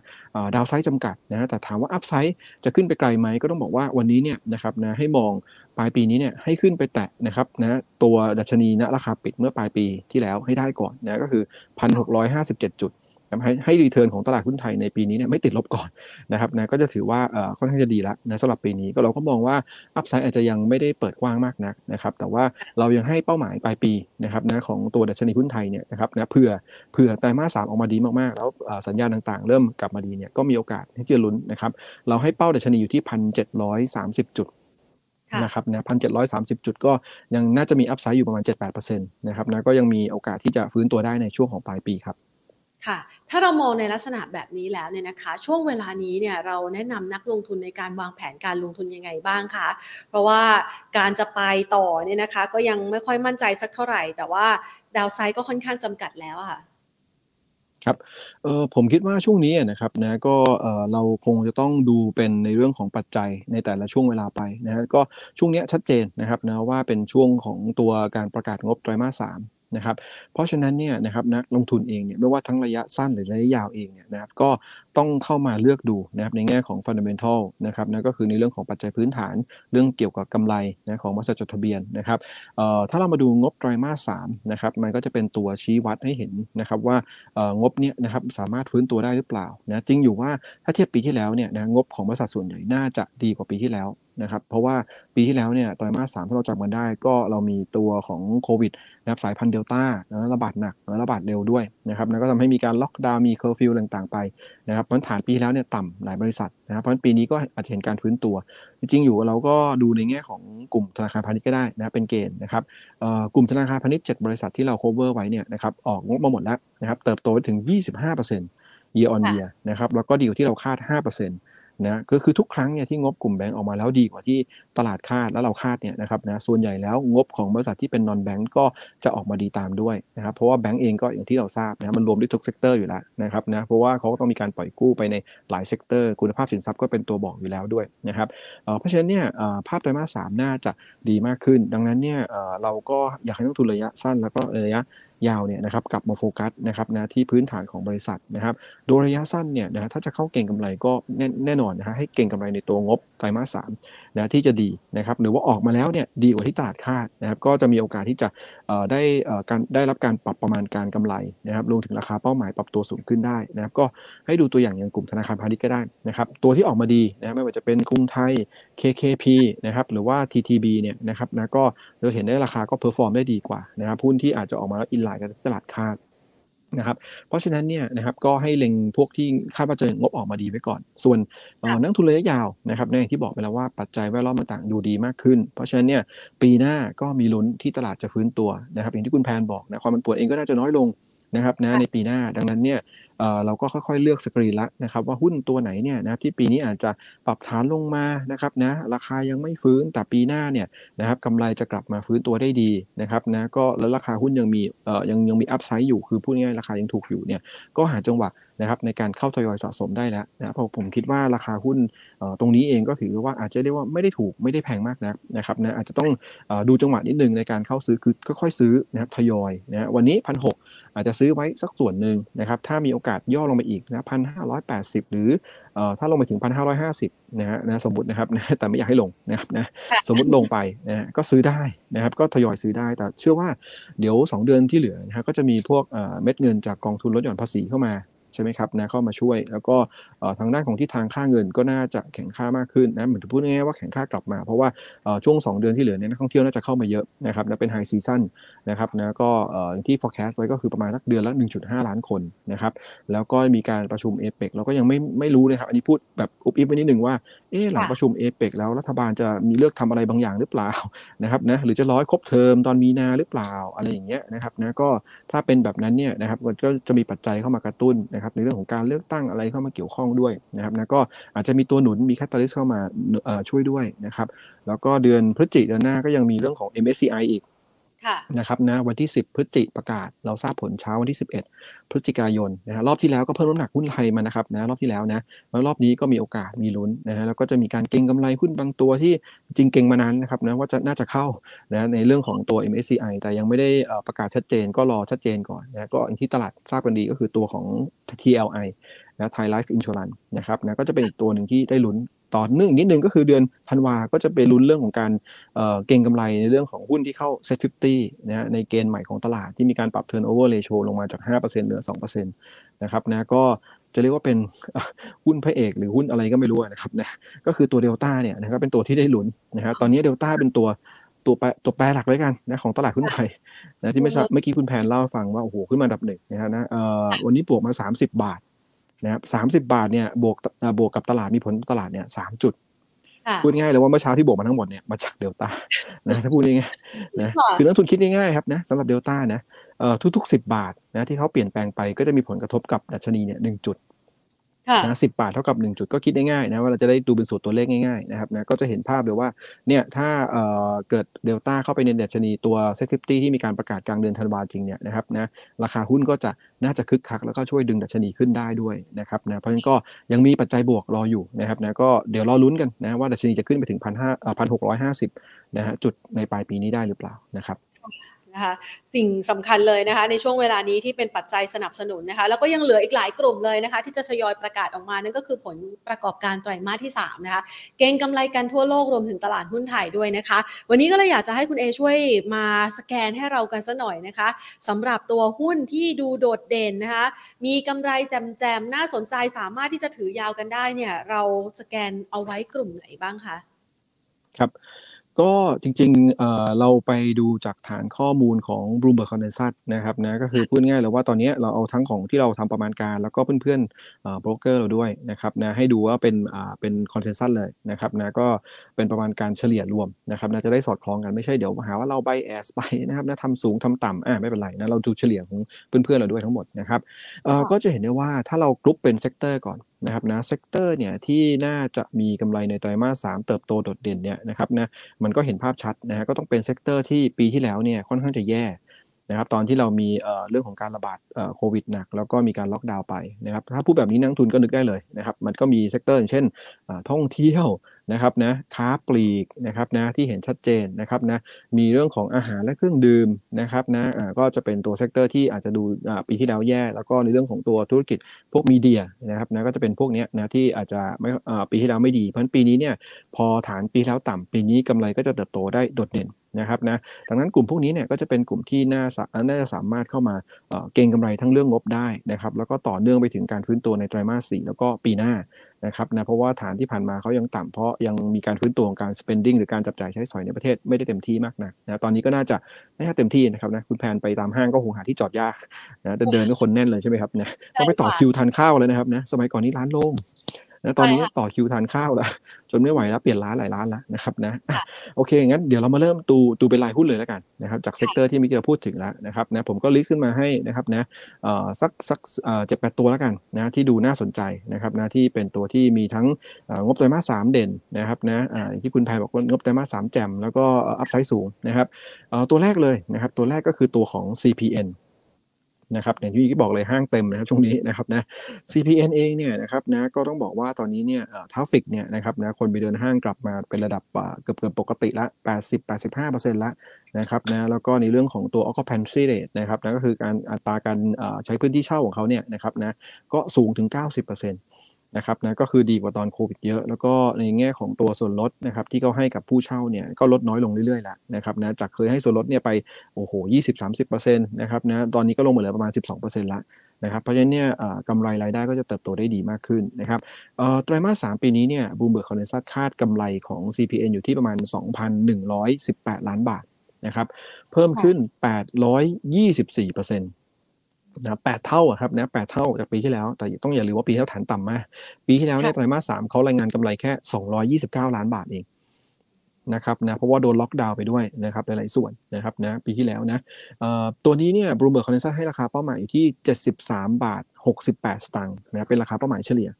downside จำกัดนะ แต่ถามว่า upside จะขึ้นไปไกลไหมก็ต้องบอกว่าวันนี้เนี่ยนะครับนะให้มองปลายปีนี้เนี่ยให้ขึ้นไปแตะนะครับนะตัวดัชนีณราคาปิดเมื่อปลายปีที่แล้วให้ได้ก่อนนะก็คือ 1,657 จุด ให้ให้ return ของตลาดหุ้นไทยในปีนี้เนี่ยไม่ติดลบก่อนนะครับนะก็จะถือว่าค่อนข้างจะดีแล้วนะสำหรับปีนี้ก็เราก็มองว่า upside อาจจะยังไม่ได้เปิดกว้างมากนักนะครับแต่ว่าเรายังให้เป้าหมายปลายปีนะครับนะของตัวดัชนีหุ้นไทยเนี่ยนะครับนะเผื่อเผื่อไตรมาสสามออกมาดีมากๆ แล้วสัญญาณต่างๆ เริ่มกลับมาดีเนี่ยก็มีโอกาสที่จะลุ้นนะครับเราให้เป้าดัชนีอยู่ที่พันเจ็ดร้อยสามสิบจุดนะครับนะพันเจ็ดร้อยสามสิบจุดก็ยังน่าจะมีอัพไซด์อยู่ประมาณเจ็ดแปดเปอร์เซ็นต์นะครับนะก็ยังมีโอกาสที่จะฟื้นตัวได้ในช่วงของปลายปีครับ
ค่ะถ้าเรามองในลักษณะแบบนี้แล้วเนี่ยนะคะ ช่วงเวลานี้เนี่ยเราแนะนำนักลงทุนในการวางแผนการลงทุนยังไงบ้างคะเพราะว่าการจะไปต่อเนี่ยนะคะ ก็ยังไม่ค่อยมั่นใจสักเท่าไหร่ แต่ว่าดาวไซด์ก็ค่อนข้างจำกัดแล้วค่ะ
ครับเออผมคิดว่าช่วงนี้นะครับนะก็เออเราคงจะต้องดูเป็นในเรื่องของปัจจัยในแต่ละช่วงเวลาไปนะฮะก็ช่วงนี้ชัดเจนนะครับนะว่าเป็นช่วงของตัวการประกาศงบไตรมาสสาม นะครับเพราะฉะนั้นเนี่ยนะครับนักลงทุนเองเนี่ยไม่ว่าทั้งระยะสั้นหรือระยะยาวเองเนี่ยนะครับก็ ต้องเข้ามาเลือกดูนะครับในแง่ของฟันเดเมนทัลนะครับนั่นก็คือในเรื่องของปัจจัยพื้นฐานเรื่องเกี่ยวกับกำไรนะของบริษัทจดทะเบียนนะครับถ้าเรามาดูงบไตรมาสสามนะครับมันก็จะเป็นตัวชี้วัดให้เห็นนะครับว่างบเนี้ยนะครับสามารถฟื้นตัวได้หรือเปล่านะจริงอยู่ว่าถ้าเทียบปีที่แล้วเนี่ยนะงบของบริษัทส่วนใหญ่น่าจะดีกว่าปีที่แล้วนะครับเพราะว่าปีที่แล้วเนี่ยไตรมาสสามที่เราจำกันได้ก็เรามีตัวของโควิดนะครับสายพันธุ์เดลต้าระบาดหนักระบาดเร็วด้วยนะครับแล้วก็ทำให้มีการล็อกดาวน์มีเคอร์ฟิวต่างๆไปนะครับเพราะฐานปีแล้วเนี่ยต่ำหลายบริษัทนะครับเพราะปีนี้ก็อาจจะเห็นการฟื้นตัว จริงๆอยู่เราก็ดูในแง่ของกลุ่มธนาคารพาณิชย์ก็ได้นะเป็นเกณฑ์นะครับกลุ่มธนาคารพาณิชย์7บริษัทที่เรา cover ไว้เนี่ยนะครับออกงบมาหมดแล้วนะครับเติบโตไปถึง 25% year on year นะครับแล้วก็ดีกว่าที่เราคาด 5% นะก็คือทุกครั้งเนี่ยที่งบกลุ่มแบงก์ออกมาแล้วดีกว่าที่ตลาดคาดแล้วเราคาดเนี่ยนะครับนะส่วนใหญ่แล้วงบของบริษัทที่เป็นนอนแบงก์ก็จะออกมาดีตามด้วยนะครับเพราะว่าแบงก์เองก็อย่างที่เราทราบนะมันรวมด้วยทุก sector อยู่แล้วนะครับนะเพราะว่าเขาก็ต้องมีการปล่อยกู้ไปในหลาย sector คุณภาพสินทรัพย์ก็เป็นตัวบอกอยู่แล้วด้วยนะครับเพราะฉะนั้นเนี่ยภาพไตรมาสสามน่าจะดีมากขึ้น ดังนั้นเนี่ยเราก็อยากให้นักลงทุนระยะสั้นแล้วก็ระยะ ยาวเนี่ยนะครับกลับมาโฟกัสนะครับนะที่พื้นฐานของบริษัทนะครับ โดยระยะสั้นเนี่ยนะถ้าจะเข้าเก็งกำไรก็แน่แนนอนนะฮะให้เก่งกำไรในตัวงบไตรมาสสาม นะที่จะดีนะครับหรือว่าออกมาแล้วเนี่ยดีกว่าที่ตลาดคาดนะครับก็จะมีโอกาสที่จะได้การได้รับการปรับประมาณการกำไรนะครับรวมถึงราคาเป้าหมายปรับตัวสูงขึ้นได้นะครับก็ให้ดูตัวอย่างอย่างกลุ่มธนาคารพาณิชย์ก็ได้นะครับตัวที่ออกมาดีนะไม่ว่าจะเป็นกรุงไทย KKP นะครับหรือว่า TTB เนี่ยนะครับนะก็เราเห็นได้ราคาก็ perform ได้ดีกว่านะครับหุ้นที่อาจจะออกมาแล้ว in line กับตลาดคาด นะครับเพราะฉะนั้นเนี่ยนะครับก็ให้เล็งพวกที่คาดว่าจะงบออกมาดีไว้ก่อน ส่วนนักลงทุนระยะยาวนะครับในที่บอกไปแล้วว่าปัจจัยแวดล้อมต่างๆดูดีมากขึ้น เพราะฉะนั้นเนี่ยปีหน้าก็มีลุ้นที่ตลาดจะฟื้นตัวนะครับอย่างที่คุณแพนบอกนะความมันปวดเองก็น่าจะน้อยลงนะครับนะในปีหน้าดังนั้นเนี่ย เราก็ค่อยๆเลือกสกรีนละนะครับว่าหุ้นตัวไหนเนี่ยนะที่ปีนี้อาจจะปรับฐานลงมานะครับนะราคายังไม่ฟื้นแต่ปีหน้าเนี่ยนะครับกำไรจะกลับมาฟื้นตัวได้ดีนะครับนะก็แล้วราคาหุ้นยังมีเอ่อยังยังมีอัพไซด์อยู่คือพูดง่ายราคายังถูกอยู่เนี่ยก็หาจังหวะนะครับในการเข้าทยอยสะสมได้แล้วนะเพราะผมคิดว่าราคาหุ้นตรงนี้เองก็ถือว่าอาจจะเรียกว่าไม่ได้ถูกไม่ได้แพงมากนะนะครับนะอาจจะต้องดูจังหวะนิดนึงในการเข้าซื้อคือค่อยๆซื้อนะครับทยอยนะวันนี้พันหอาจจะซื้อไว้สักส่วนหนึ่งนะครับถ้ามีโอกาสย่อลงไปอีกนะพันห้าร้อยแปดสิบหรือถ้าลงไปถึงพันห้าร้อยห้าสิบนะฮะนะสมมตินะครับนะแต่ไม่อยากให้ลงนะครับนะสมมติลงไปนะก็ซื้อได้นะครับก็ทยอยซื้อได้แต่เชื่อว่าเดี๋ยว 2 เดือนที่เหลือนะฮะก็จะมีพวกเม็ดเงินจากกองทุนลดหย่อนภาษีเข้ามา ใช่ไหมครับนะเข้ามาช่วย แล้วก็ทางด้านของที่ทางค่าเงินก็น่าจะแข็งค่ามากขึ้นนะเหมือนพูดง่ายๆว่าแข็งค่ากลับมา เพราะว่าช่วง 2 เดือนที่เหลือเนี่ยนักท่องเที่ยวน่าจะเข้ามาเยอะนะครับนะเป็นไฮซีซั่นนะครับนะก็ที่ forecast ไว้ก็คือประมาณสักเดือนละ 1.5 ล้านคนนะครับแล้วก็มีการประชุมเอเปกเราก็ยังไม่ไม่รู้เลยครับอันนี้พูดแบบอุบอิบไปนิดหนึ่งว่าเออหลังประชุมเอเปกแล้วรัฐบาลจะมีเลือกทำอะไรบางอย่างหรือเปล่านะครับนะหรือจะร้อยครบเทอมตอนมีนาหรือเปล่าอะไรอย่างเงี้ยนะครับนะก็ถ้าเป็นแบบนั้นเนี่ยนะครับก็จะมีปัจจัยเข้ามากระตุ้นนะครับในเรื่องของการเลือกตั้งอะไรเข้ามาเกี่ยวข้องด้วยนะครับนะก็อาจจะมีตัวหนุนมีแคตตาลิสเข้ามาช่วยด้วยนะครับแล้วก็เดือนพฤศจิกายนหน้าก็ยังมีเรื่องของ MSCI อีก นะครับนะวันที่ 10 พฤศจิประกาศ เราทราบผลเช้าวันที่ 11 พฤศจิกายนนะฮะรอบที่แล้วก็เพิ่มน้ำหนักหุ้นไทยมานะครับนะรอบที่แล้วนะแล้วรอบนี้ก็มีโอกาสมีลุ้นนะฮะแล้วก็จะมีการเก็งกำไรหุ้นบางตัวที่จริงเก็งมานานนะครับนะว่าจะน่าจะเข้านะในเรื่องของตัว MSCI แต่ยังไม่ได้ประกาศชัดเจนก็รอชัดเจนก่อนนะก็ที่ตลาดทราบกันดีก็คือตัวของ TLI นะไทยไลฟ์อินช r รันนะครับนะก็จะเป็นอีกตัวหนึ่งที่ได้ลุ้น ต่อเนื่องนิดนึงก็คือเดือนธันวาก็จะไปลุ้นเรื่องของการเก็งกำไรในเรื่องของหุ้นที่เข้า SET Fifty นะฮะในเกณฑ์ใหม่ของตลาดที่มีการปรับ turnover ratio ลงมาจาก 5%เหลือ 2%นะครับนะก็จะเรียกว่าเป็นหุ้นพระเอกหรือหุ้นอะไรก็ไม่รู้นะครับนะก็คือตัวเดลต้าเนี่ยนะครับเป็นตัวที่ได้ลุ้นนะฮะตอนนี้เดลต้าเป็นตัวตัวแปรตัวแปรหลักเลยกันนะของตลาดหุ้นไทยนะที่ไม่เมื่อกี้คุณแพนเล่าให้ฟังว่าโอ้โหขึ้นมาดับหนึ่งนะฮะนะวันนี้บวกมา 30 บาท นะครับสามสิบาทเนี่ยบวกบวกกับตลาดมีผลตลาดเนี่ยสามจุดพูดง่ายเลยว่าเมื่อเช้าที่บวกมาทั้งหมดเนี่ยมาจากเดลต้านะถ้าพูดง่ายๆนะคือนักทุนคิดง่ายๆครับนะสำหรับเดลต้านะทุกๆสิบบาทนะที่เขาเปลี่ยนแปลงไปก็จะมีผลกระทบกับดัชนีเนี่ยหนึ่งจุด นะสิบาทเท่ากับ 1 จุดก็คิดง่ายๆนะว่าเราจะได้ดูเป็นสูตรตัวเลขง่ายๆนะครับนะก็จะเห็นภาพเลยว่าเนี่ยถ้าเกิดเดลต้าเข้าไปในดัชนีตัว SET Fifty ที่มีการประกาศกลางเดือนธันวาจริงเนี่ยนะครับนะราคาหุ้นก็จะน่าจะคึกคัก แล้วก็ช่วยดึงดัชนีขึ้นได้ด้วยนะครับนะเพราะฉะนั้นก็ยังมีปัจจัยบวกรออยู่นะครับนะก็เดี๋ยวรอลุ้นกันนะว่าดัชนีจะขึ้นไปถึงพันห้าพันหกร้อยห้าสิบนะฮะจุดในปลายปีนี้ได้หรือเปล่านะครับ
นะคะสิ่งสำคัญเลยนะคะในช่วงเวลานี้ที่เป็นปัจจัยสนับสนุนนะคะแล้วก็ยังเหลืออีกหลายกลุ่มเลยนะคะที่จะทยอยประกาศออกมานั่นก็คือผลประกอบการไตรมาสที่3นะคะเก่งกำไรกันทั่วโลกรวมถึงตลาดหุ้นไทยด้วยนะคะ วันนี้ก็เลยอยากจะให้คุณเอช่วยมาสแกนให้เรากันสัหน่อยนะคะสำหรับตัวหุ้นที่ดูโดดเด่นนะคะมีกำไรแจมๆน่าสนใจสามารถที่จะถือยาวกันได้เนี่ยเราสแกนเอาไว้กลุ่มไหนบ้างคะ
ครับ ก็จริงๆเราไปดูจากฐานข้อมูลของ Bloomberg Consensus นะครับนะก็คือพูดง่ายเลยว่าตอนนี้เราเอาทั้งของที่เราทำประมาณการ แล้วก็เพื่อนๆโบรกเกอร์เราด้วยนะครับนะให้ดูว่าเป็นเป็น consensus เลยนะครับนะก็เป็นประมาณการเฉลี่ยรวมนะครับนะจะได้สอดคล้องกันไม่ใช่เดี๋ยวหาว่าเรา bias ไปนะครับนะทำสูงทำต่ำอ่าไม่เป็นไรนะเราดูเฉลี่ยของเพื่อนๆเราด้วยทั้งหมดนะครับก็จะเห็นได้ว่าถ้าเรากรุ๊ปเป็น sector ก่อนนะครับนะ sector เนี่ยที่น่าจะมีกำไรในไตรมาสสามเติบโตโดดเด่นเนี่ยนะครับนะมันก็เห็นภาพชัดนะฮะก็ต้องเป็น sector ที่ปีที่แล้วเนี่ยค่อนข้างจะแย่นะครับตอนที่เรามีเรื่องของการระบาดโควิดหนัก แล้วก็มีการล็อกดาวน์ไปนะครับถ้าพูดแบบนี้นักลงทุนก็นึกได้เลยนะครับมันก็มี sector อย่างเช่นท่องเที่ยว นะครับนะค้าปลีกนะครับนะที่เห็นชัดเจนนะครับนะมีเรื่องของอาหารและเครื่องดื่มนะครับนะก็จะเป็นตัว sector ที่อาจจะดูปีที่แล้วแย่ แล้วก็ในเรื่องของตัวธุรกิจพวก media นะครับนะก็จะเป็นพวกนี้นะที่อาจจะไม่ปีที่แล้วไม่ดี เพราะฉะนั้นปีนี้เนี่ยพอฐานปีแล้วต่ำปีนี้กำไรก็จะเติบโตได้โดดเด่น นะครับนะดังนั้นกลุ่มพวกนี้เนี่ยก็จะเป็นกลุ่มที่น่าน่าจะสามารถเข้ามาเก็งกำไรทั้งเรื่องงบได้นะครับแล้วก็ต่อเนื่องไปถึงการฟื้นตัวในไตรมาสสี่แล้วก็ปีหน้านะครับนะเพราะว่าฐานที่ผ่านมาเขายังต่ำเพราะยังมีการฟื้นตัวของการ spending หรือการจับจ่ายใช้สอยในประเทศไม่ได้เต็มที่มากนะนะตอนนี้ก็น่าจะไม่ใช่เต็มที่นะครับนะคุณแพนไปตามห้างก็คงหาที่จอดยากนะเดินเดินก็คนแน่นเลยใช่ไหมครับนะต้องไปต่อคิวทานข้าวเลยนะครับนะสมัยก่อนนี้ร้านโล่ง นะตอนนี้ต่อคิวทานข้าวแล้วจนไม่ไหวแล้วเปลี่ยนร้านหลายร้านแล้วนะครับนะโอเคงั้นเดี๋ยวเรามาเริ่มดูดูเป็นรายหุ้นเลยแล้วกันนะครับจาก sector ที่มิเกลพูดถึงแล้วนะครับนะผมก็ list ขึ้นมาให้นะครับนะสักสักเจ็ดแปดตัวแล้วกันนะที่ดูน่าสนใจนะครับนะที่เป็นตัวที่มีทั้งงบไตรมาสสามเด่นนะครับนะที่คุณไทยบอกว่างบไตรมาสสามแจ่มแล้วก็ upside สูงนะครับตัวแรกเลยนะครับตัวแรกก็คือตัวของ CPN นะครับอย่างที่บอกเลยห้างเต็มนะครับช่วงนี้นะครับนะ CPN เองเนี่ยนะครับนะก็ต้องบอกว่าตอนนี้เนี่ยทราฟิกเนี่ยนะครับนะคนไปเดินห้างกลับมาเป็นระดับเกือบเกือบปกติละ 80-85%ละนะครับนะแล้วก็ในเรื่องของตัว occupancy rate นะครับนะก็คือการอัตราการใช้พื้นที่เช่าของเขาเนี่ยนะครับนะก็สูงถึง 90% นะครับนะก็คือดีกว่าตอนโควิดเยอะ แล้วก็ในแง่ของตัวส่วนลดนะครับที่เขาให้กับผู้เช่าเนี่ยก็ลดน้อยลงเรื่อยๆแล้วนะครับนะจากเคยให้ส่วนลดเนี่ยไปโอ้โห20-30%นะครับนะตอนนี้ก็ลงมาเหลือประมาณ12%ละนะครับเพราะฉะนั้นเนี่ยกำไรรายได้ก็จะเติบโตได้ดีมากขึ้นนะครับไตรมาส 3 ปีนี้เนี่ย Bloomberg Consensus คาดกำไรของ CPN อยู่ที่ประมาณ 2,118 ล้านบาทนะครับเพิ่มขึ้น 824เปอร์เซ็นต์ นะแปดเท่าอะครับนะแปดเท่าจากปีที่แล้ว แต่ต้องอย่าลืมว่าปีที่แล้วฐานต่ำมากปีที่แล้วในไตรมาสสามเขารายงานกำไรแค่ 229 ล้านบาทเองนะครับนะเพราะว่าโดนล็อกดาวน์ไปด้วยนะครับหลายๆส่วนนะครับนะปีที่แล้วนะตัวนี้เนี่ย Bloomberg Consensus ให้ราคาเป้าหมายอยู่ที่ 73 บาท 68 สตางค์นะเป็นราคาเป้าหมายเฉลี่ย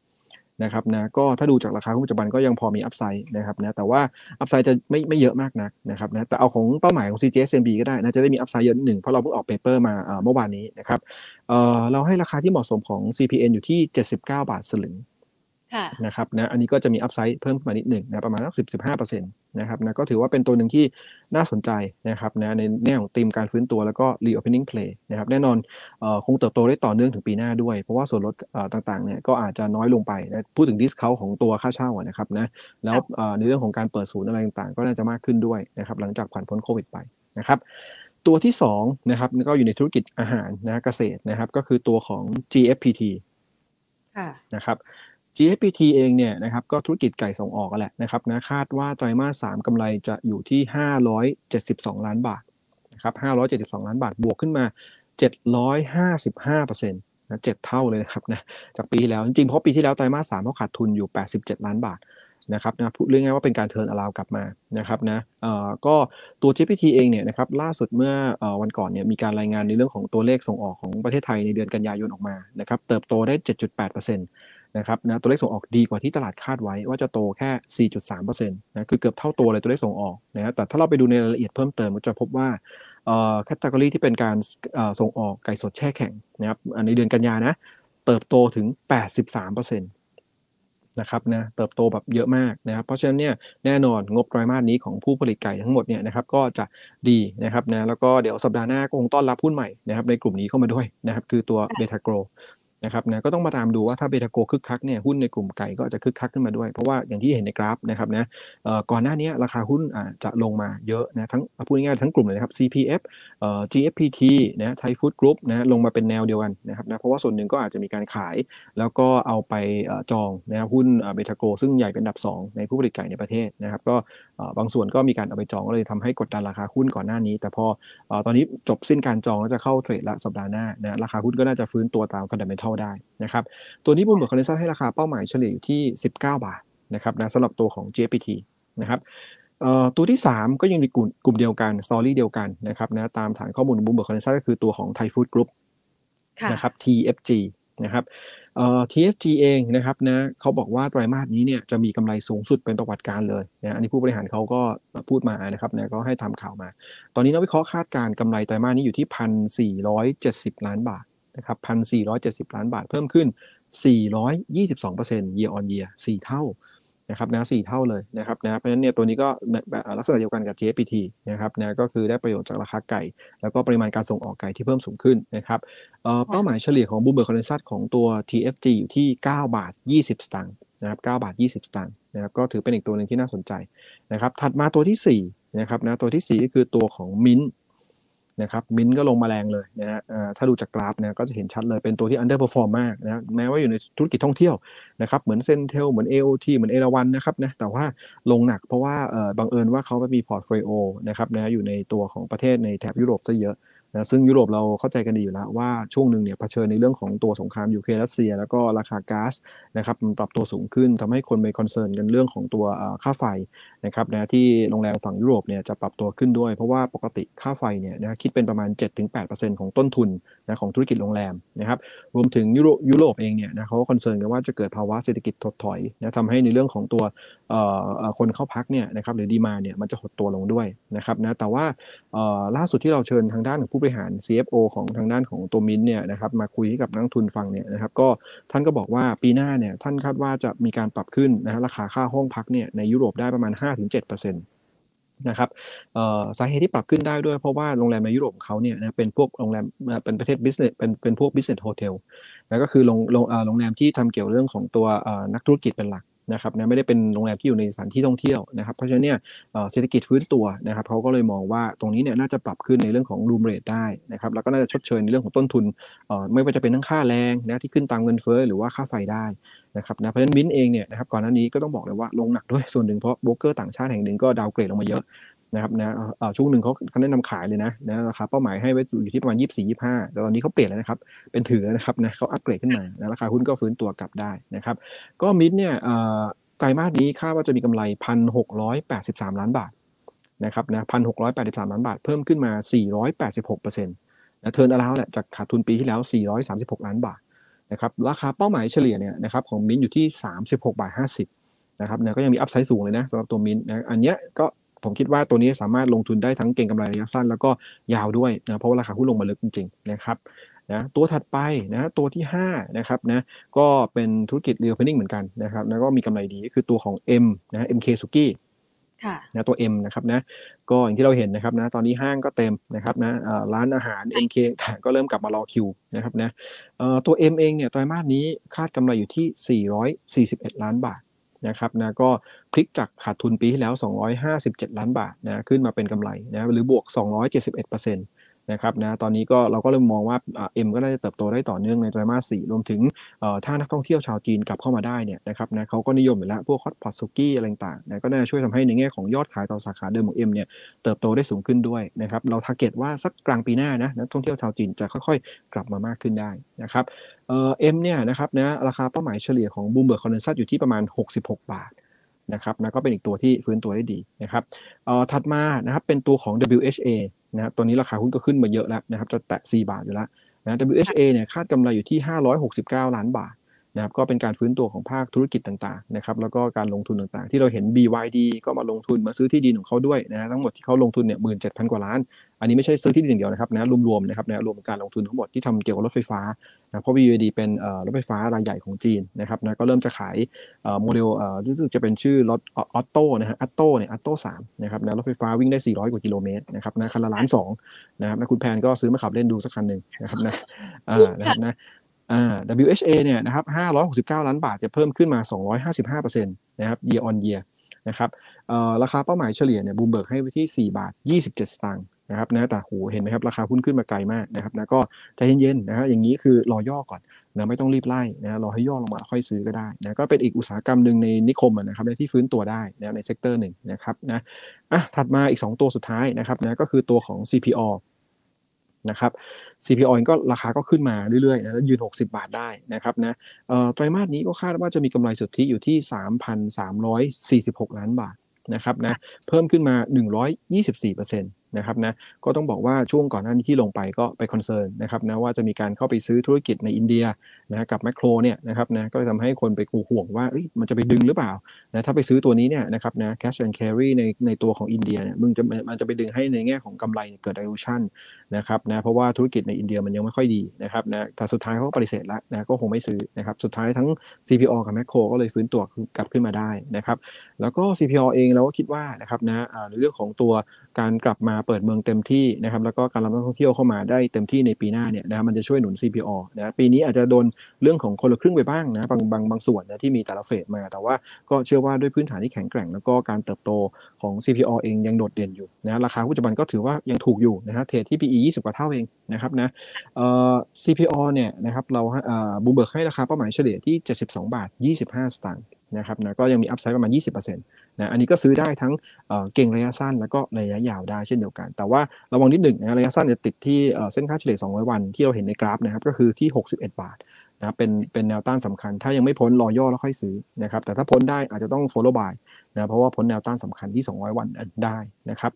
นะครับนะก็ถ้าดูจากราคาปัจจุบันก็ยังพอมี upside นะครับนะแต่ว่า upside จะไม่ไม่เยอะมากนักนะครับนะแต่เอาของเป้าหมายของ CGS-CIMB ก็ได้นะจะได้มี upside เยอะนิดหนึ่งเพราะเราเพิ่งออก paper มาเมื่อวานนี้นะครับเราให้ราคาที่เหมาะสมของ CPN อยู่ที่ 79 บาทสลึง นะครับนะอันนี้ก็จะมีอัพไซด์เพิ่มขึ้นมานิดหนึ่งนะประมาณสักสิบสิบห้าเปอร์เซ็นต์นะครับนะก็ถือว่าเป็นตัวหนึ่งที่น่าสนใจนะครับนะในแง่ของธีมการฟื้นตัวแล้วก็ reopening play นะครับแน่นอนคงเติบโตได้ต่อเนื่องถึงปีหน้าด้วย เพราะว่าส่วนลดต่างๆเนี่ยก็อาจจะน้อยลงไปนะพูดถึงดิสเคาของตัวค่าเช่านะครับนะแล้วในเรื่องของการเปิดศูนย์อะไรต่างๆ ก็น่าจะมากขึ้นด้วยนะครับหลังจากผ่านพ้นโควิดไปนะครับตัวที่2นะครับก็อยู่ในธุรกิจอาหารนะเกษตรนะครับก็คือตัวของ GFPT นะครับ GFPT เองเนี่ยนะครับก็ธุรกิจไก่ส่งออกกันแหละนะครับนะคาดว่าไตรมาส 3กำไรจะอยู่ที่ 572 ล้านบาทนะครับ572 ล้านบาทบวกขึ้นมา 755%นะ7เท่าเลยนะครับนะจากปีที่แล้ว จริงๆเพราะปีที่แล้วไตรมาส 3เขาขาดทุนอยู่ 87 ล้านบาทนะครับนะพูดเรื่องง่ายว่าเป็นการเทิร์นอลาวกลับมานะครับนะเอ่อก็ตัว GPT เองเนี่ยนะครับล่าสุดเมื่อวันก่อนเนี่ยมีการรายงานในเรื่องของตัวเลขส่งออกของประเทศไทยในเดือนกันยายนออกมานะครับเติบโตได้ 7.8%นะครับนะตัวเลขส่งออกดีกว่าที่ตลาดคาดไว้ว่าจะโตแค่ 4.3%นะคือเกือบเท่าตัวเลยตัวเลขส่งออกนะแต่ถ้าเราไปดูในรายละเอียดเพิ่มเติมก็จะพบว่าแคตตาล็อที่เป็นการส่งออกไก่สดแช่แข็งนะครับในเดือนกันยานะเติบโตถึง 83%นะครับนะเติบโตแบบเยอะมากนะครับเพราะฉะนั้นเนี่ยแน่นอนงบไตรมาสนี้ของผู้ผลิตไก่ทั้งหมดเนี่ยนะครับก็จะดีนะครับนะแล้วก็เดี๋ยวสัปดาห์หน้าก็คงต้อนรับหุ้นใหม่นะครับในกลุ่มนี้เข้ามาด้วยนะครับคือตัวเบทาโกร นะครับนะก็ต้องมาตามดูว่าถ้าเบตาโกคึกคักเนี่ยหุ้นในกลุ่มไก่ก็จะคึกคักขึ้นมาด้วยเพราะว่าอย่างที่เห็นในกราฟนะครับนะก่อนหน้านี้ราคาหุ้นจะลงมาเยอะนะทั้งพูดง่ายๆทั้งกลุ่มเลยนะครับ CPF GFPT นะไทยฟู้ดกรุ๊ปนะลงมาเป็นแนวเดียวกันนะครับนะเพราะว่าส่วนหนึ่งก็อาจจะมีการขาย แล้วก็เอาไปจองนะหุ้นเบทาโกรซึ่งใหญ่เป็นอันดับ 2 ในผู้ผลิตไก่ในประเทศนะครับก็บางส่วนก็มีการเอาไปจองก็เลยทำให้กดดันราคาหุ้นก่อนหน้านี้ แต่พอตอนนี้จบสิ้นการจองแล้วจะเข้า trade ละสัปดาห์หน้านะราคาหุ้นก็น่าจะฟื้นตัวตาม fundamental ได้นะครับ ตัวนี้ Bloomberg Consensus ให้ราคาเป้าหมายเฉลี่ยอยู่ที่ 19 บาทนะครับนะสำหรับตัวของ GFPT นะครับตัวที่ 3 ก็ยังในกลุ่มกลุ่มเดียวกัน story เดียวกันนะครับนะตามฐานข้อมูล Bloomberg Consensus ก็คือตัวของไทยฟู้ดกรุ๊ปนะครับ TFG นะครับเอ่อ TFG เองนะครับนะเขาบอกว่าไตรมาสนี้เนี่ยจะมีกำไรสูงสุดเป็นประวัติการเลยนะอันนี้ผู้บริหารเขาก็พูดมานะครับนะก็ให้ทำข่าวมา ตอนนี้นักวิเคราะห์คาดการกำไรไตรมาสนี้อยู่ที่พันสี่ร้อยเจ็ดสิบล้านบาท นะครับพันสี่ร้อยเจ็ดสิบล้านบาทเพิ่มขึ้นสี่ร้อยยี่สิบสองเปอร์เซ็นต์ year on year สี่เท่านะครับนะสี่เท่าเลยนะครับนะเพราะฉะนั้นเนี่ยตัวนี้ก็แบบลักษณะเดียวกันกับ JPT นะครับนะก็คือได้ประโยชน์จากราคาไก่ แล้วก็ปริมาณการส่งออกไก่ที่เพิ่มสูงขึ้นนะครับเป้าหมายเฉลี่ยของ Bloomberg Consensus ของตัว TFG อยู่ที่ 9 บาท 20 สตางค์นะครับ9บาท 20 สตางค์นะครับก็ถือเป็นอีกตัวหนึ่งที่น่าสนใจนะครับถัดมาตัวที่4นะครับนะตัวที่ 4 ก็คือตัวของมิ้น นะครับมินก็ลงมาแรงเลยนะฮะถ้าดูจากกราฟนะก็จะเห็นชัดเลยเป็นตัวที่ underperform มมากนะแม้ว่าอยู่ในธุรกิจท่องเที่ยวนะครับเหมือน CENTEL เหมือน AOT เหมือนเอราวัณนะครับนะแต่ว่าลงหนักเพราะว่าบังเอิญว่าเขาไปมี portfolio นะครับนะอยู่ในตัวของประเทศในแถบยุโรปซะเยอะนะซึ่งยุโรปเราเข้าใจกันดีอยู่แล้วว่าช่วงหนึ่งเนี่ยเผชิญในเรื่องของตัวสงครามยูเครนรัสเซีย แล้วก็ราคาก๊าซนะครับมันปรับตัวสูงขึ้นทำให้คนไป concern กันเรื่องของตัวค่าไฟ นะครับนะที่โรงแรมฝั่งยุโรปเนี่ยจะปรับตัวขึ้นด้วย เพราะว่าปกติค่าไฟเนี่ยนะคิดเป็นประมาณ 7-8%ของต้นทุนนะของธุรกิจโรงแรมนะครับรวมถึงยุโรยุโรปเองเนี่ยนะเขา concern กันว่าจะเกิดภาวะเศรษฐกิจถดถอยนะทำให้ในเรื่องของตัวคนเข้าพักเนี่ยนะครับหรือ demand เนี่ยมันจะหดตัวลงด้วยนะครับนะแต่ว่าล่าสุดที่เราเชิญทางด้านของผู้บริหาร CFO ของทางด้านของตัวมินเนี่ยนะครับมาคุยกับนักลงทุนฟังเนี่ยนะครับก็ท่านก็บอกว่าปีหน้าเนี่ยท่านคาดว่าจะมีการปรับขึ้นนะราคาค่าห้องพักเนี่ยในยุโรปได้ประมาณ5-7%นะครับสาเหตุที่ปรับขึ้นได้ด้วยเพราะว่าโรงแรมในยุโรปเขาเนี่ยนะเป็นพวกโรงแรมเป็นประเภท business เป็นเป็นพวก business hotel นะก็คือโรงโรงโรงแรมที่ทำเกี่ยวเรื่องของตัวนักธุรกิจเป็นหลัก นะครับนะไม่ได้เป็นโรงแรมที่อยู่ในสถานที่ท่องเที่ยวนะครับ เพราะฉะนั้นเนี่ยเศรษฐกิจฟื้นตัวนะครับเขาก็เลยมองว่าตรงนี้เนี่ยน่าจะปรับขึ้นในเรื่องของ room rate ได้นะครับแล้วก็น่าจะชดเชยในเรื่องของต้นทุนไม่ว่าจะเป็นทั้งค่าแรงนะที่ขึ้นตามเงินเฟ้อหรือว่าค่าไฟได้นะครับนะเพราะฉะนั้นมินเองเนี่ยนะครับก่อนหน้านี้ก็ต้องบอกเลยว่าลงหนักด้วยส่วนหนึ่งเพราะโบรกเกอร์ต่างชาติแห่งหนึ่งก็ downgrade ลงมาเยอะ นะครับนะช่วงหนึ่งเขาเขาแนะนำขายเลยนะนะราคาเป้าหมายให้ไว้อยู่ที่ประมาณ 24 25 แต่ตอนนี้เขาเปลี่ยนแล้วนะครับเป็นถือนะครับนะเขาอัปเกรดขึ้นมานะราคาหุ้นก็ฟื้นตัวกลับได้นะครับ ก็มิดเนี่ยไตรมาสนี้คาดว่าจะมีกำไร 1,683 ล้านบาทนะครับนะ1,683 ล้านบาท เพิ่มขึ้นมา 486เปอร์เซ็นต์นะ turnaround แหละจากขาดทุนปีที่แล้ว 436 ล้านบาทนะครับราคาเป้าหมายเฉลี่ยเนี่ยนะครับของมินอยู่ที่ 36 บาท 50นะครับนะก็ยังมี upside สูงเลยนะสำหรับตัวมินนะอันเนี้ยก็ ผมคิดว่าตัวนี้สามารถลงทุนได้ทั้งเก่งกำไรระยะสั้น แล้วก็ยาวด้วยนะเพราะว่าราคาหุ้นลงมาลึกจริงๆนะครับนะตัวถัดไปนะตัวที่5นะครับนะก็เป็นธุรกิจ reopening เหมือนกันนะครับแล้วก็มีกำไรดีคือตัวของ M นะ MK สุกี้นะตัว M นะครับนะก็อย่างที่เราเห็นนะครับนะตอนนี้ห้างก็เต็มนะครับนะร้านอาหาร MK ก็เริ่มกลับมารอคิวนะครับนะตัว M เองเนี่ยไตรมาสนี้คาดกำไรอยู่ที่ 441 ล้านบาท นะครับนะก็พลิกจากขาดทุนปีที่แล้ว 257 ล้านบาทนะขึ้นมาเป็นกำไรนะหรือบวก 271% นะครับนะตอนนี้ก็เราก็เริ่มมองว่า M ก็น่าจะเติบโตได้ต่อเนื่องในไตรมาสสี่รวมถึงถ้านักท่องเที่ยวชาวจีนกลับเข้ามาได้เนี่ยนะครับนะเขาก็นิยมอยู่แล้วพวก hotpot สุกี้อะไรต่างนะก็น่าจะช่วยทำให้ในแง่ของยอดขายต่อสาขาเดิมของ M เนี่ยเติบโตได้สูงขึ้นด้วยนะครับเรา target ว่าสักกลางปีหน้านะนักท่องเที่ยวชาวจีนจะค่อยๆ กลับมามากขึ้นได้นะครับ M เนี่ยนะครับนะราคาเป้าหมายเฉลี่ยของ Bloomberg Consensus อยู่ที่ประมาณ 66 บาทนะครับนะก็เป็นอีกตัวที่ฟื้นตัวได้ดีนะครับเอ่อถัดมานะครับเป็นตัวของ WHA นะครับตอนนี้ราคาหุ้นก็ขึ้นมาเยอะแล้วนะครับจะแตะ 4 บาทอยู่แล้วนะ WHA เนี่ยคาดกำไรอยู่ที่ 569 ล้านบาทนะครับก็เป็นการฟื้นตัวของภาคธุรกิจต่างๆนะครับแล้วก็การลงทุนต่างๆ ที่เราเห็น BYD ก็มาลงทุนมาซื้อที่ดินของเขาด้วยนะทั้งหมดที่เขาลงทุนเนี่ยหมื่นเจ็ดพันกว่าล้าน อันนี้ไม่ใช่ซื้อที่ดินอย่างเดียวนะครับนะรวมๆนะครับนะรวมการลงทุนทั้งหมดที่ทำเกี่ยวกับรถไฟฟ้านะเพราะ BYD เป็นรถไฟฟ้ารายใหญ่ของจีนนะครับนะก็เริ่มจะขายโมเดลรู้สึกจะเป็นชื่อรถออโต้นะฮะอัตโต้เนี่ยอัตโต้สามนะครับนะรถไฟฟ้าวิ่งได้ 400 กว่ากิโลเมตรนะครับนะคันละล้านสองนะครับนะคุณแพนก็ซื้อมาขับเล่นดูสักคันหนึ่งนะครับนะอ่านะครับนะอ่า WHA เนี่ยนะครับ569 ล้านบาทจะเพิ่มขึ้นมา 255%นะครับ year on year นะครับเอ่อราคาเป้าหมายเฉลี่ยเนี่ยบูมเบิร์กให้ไว้ที่ 4 บาท 27 สตางค์ นะครับนะแต่โหเห็นไหมครับราคาหุ้นขึ้นมาไกลมากนะครับนะก็ใจเย็นๆนะฮะอย่างนี้คือรอย่อก่อนนะไม่ต้องรีบไล่นะรอให้ย่อลงมาค่อยซื้อก็ได้นะก็เป็นอีกอุตสาหกรรมหนึ่งในนิคมนะครับที่ฟื้นตัวได้นะใน sector หนึ่งนะครับนะอะถัดมาอีก 2 ตัวสุดท้ายนะครับนะก็คือตัวของ CPALL นะครับ CPALL ก็ราคาก็ขึ้นมาเรื่อยๆนะยืน 60 บาทได้นะครับนะไตรมาสนี้ก็คาดว่าจะมีกำไรสุทธิอยู่ที่ 3,346 ล้านบาทนะครับนะเพิ่มขึ้นมา 124%นะครับนะก็ต้องบอกว่าช่วงก่อนหน้านี้ที่ลงไปก็ไป concern นะครับนะว่าจะมีการเข้าไปซื้อธุรกิจในอินเดียนะกับแมคโครเนี่ยนะครับนะก็ทำให้คนไปกูห่วงว่ามันจะไปดึงหรือเปล่านะถ้าไปซื้อตัวนี้เนี่ยนะครับนะ cash and carry ในในตัวของอินเดียเนี่ยมึงจะมันจะไปดึงให้ในแง่ของกำไรเกิด dilution นะครับนะเพราะว่าธุรกิจในอินเดียมันยังไม่ค่อยดีนะครับนะแต่สุดท้ายเขาก็ปฏิเสธแล้วนะก็คงไม่ซื้อนะครับสุดท้ายทั้ง CPO กับแมคโครก็เลยฟื้นตัวกลับขึ้นมาได้นะครับแล้วก็ CPO เองเราก็คิดว่านะครับนะในเรื่องของตัวการกลับมาเปิดเมืองเต็มที่นะครับแล้วก็การรับนักท่องเที่ยวเข้ามาได้เต็มที่ในปีหน้าเนี่ยนะมันจะช่วยหนุน CPO นะปีนี้อาจจะโดนเรื่องของคนละครึ่งไปบ้างนะบางบางบางส่วนนะที่มีแต่ละเฟสมา แต่ว่าก็เชื่อว่าด้วยพื้นฐานที่แข็งแกร่ง แล้วก็การเติบโตของ CPO เองยังโดดเด่นอยู่นะราคาปัจจุบันก็ถือว่ายังถูกอยู่นะฮะเทรดที่ PE 20 กว่าเท่าเองนะครับนะเอ่อ CPO เนี่ยนะครับเราเอ่อบูเบิร์กให้ราคาเป้าหมายเฉลี่ยที่ 72 บาท 25 สตางค์นะครับนะก็ยังมีอัพไซด์ประมาณ 20%นะอันนี้ก็ซื้อได้ทั้งเก่งระยะสั้นแล้วก็ระยะยาวได้เช่นเดียวกัน แต่ว่าระวังนิดหนึ่งนะระยะสั้นจะติดที่เส้นค่าเฉลี่ย 200 วันที่เราเห็นในกราฟนะครับก็คือที่ 61 บาทนะเป็นเป็นแนวต้านสำคัญ ถ้ายังไม่พ้นรอย่อแล้วค่อยซื้อนะครับแต่ถ้าพ้นได้อาจจะต้อง follow by นะเพราะว่าพ้นแนวต้านสำคัญที่ 200 วันได้นะครับ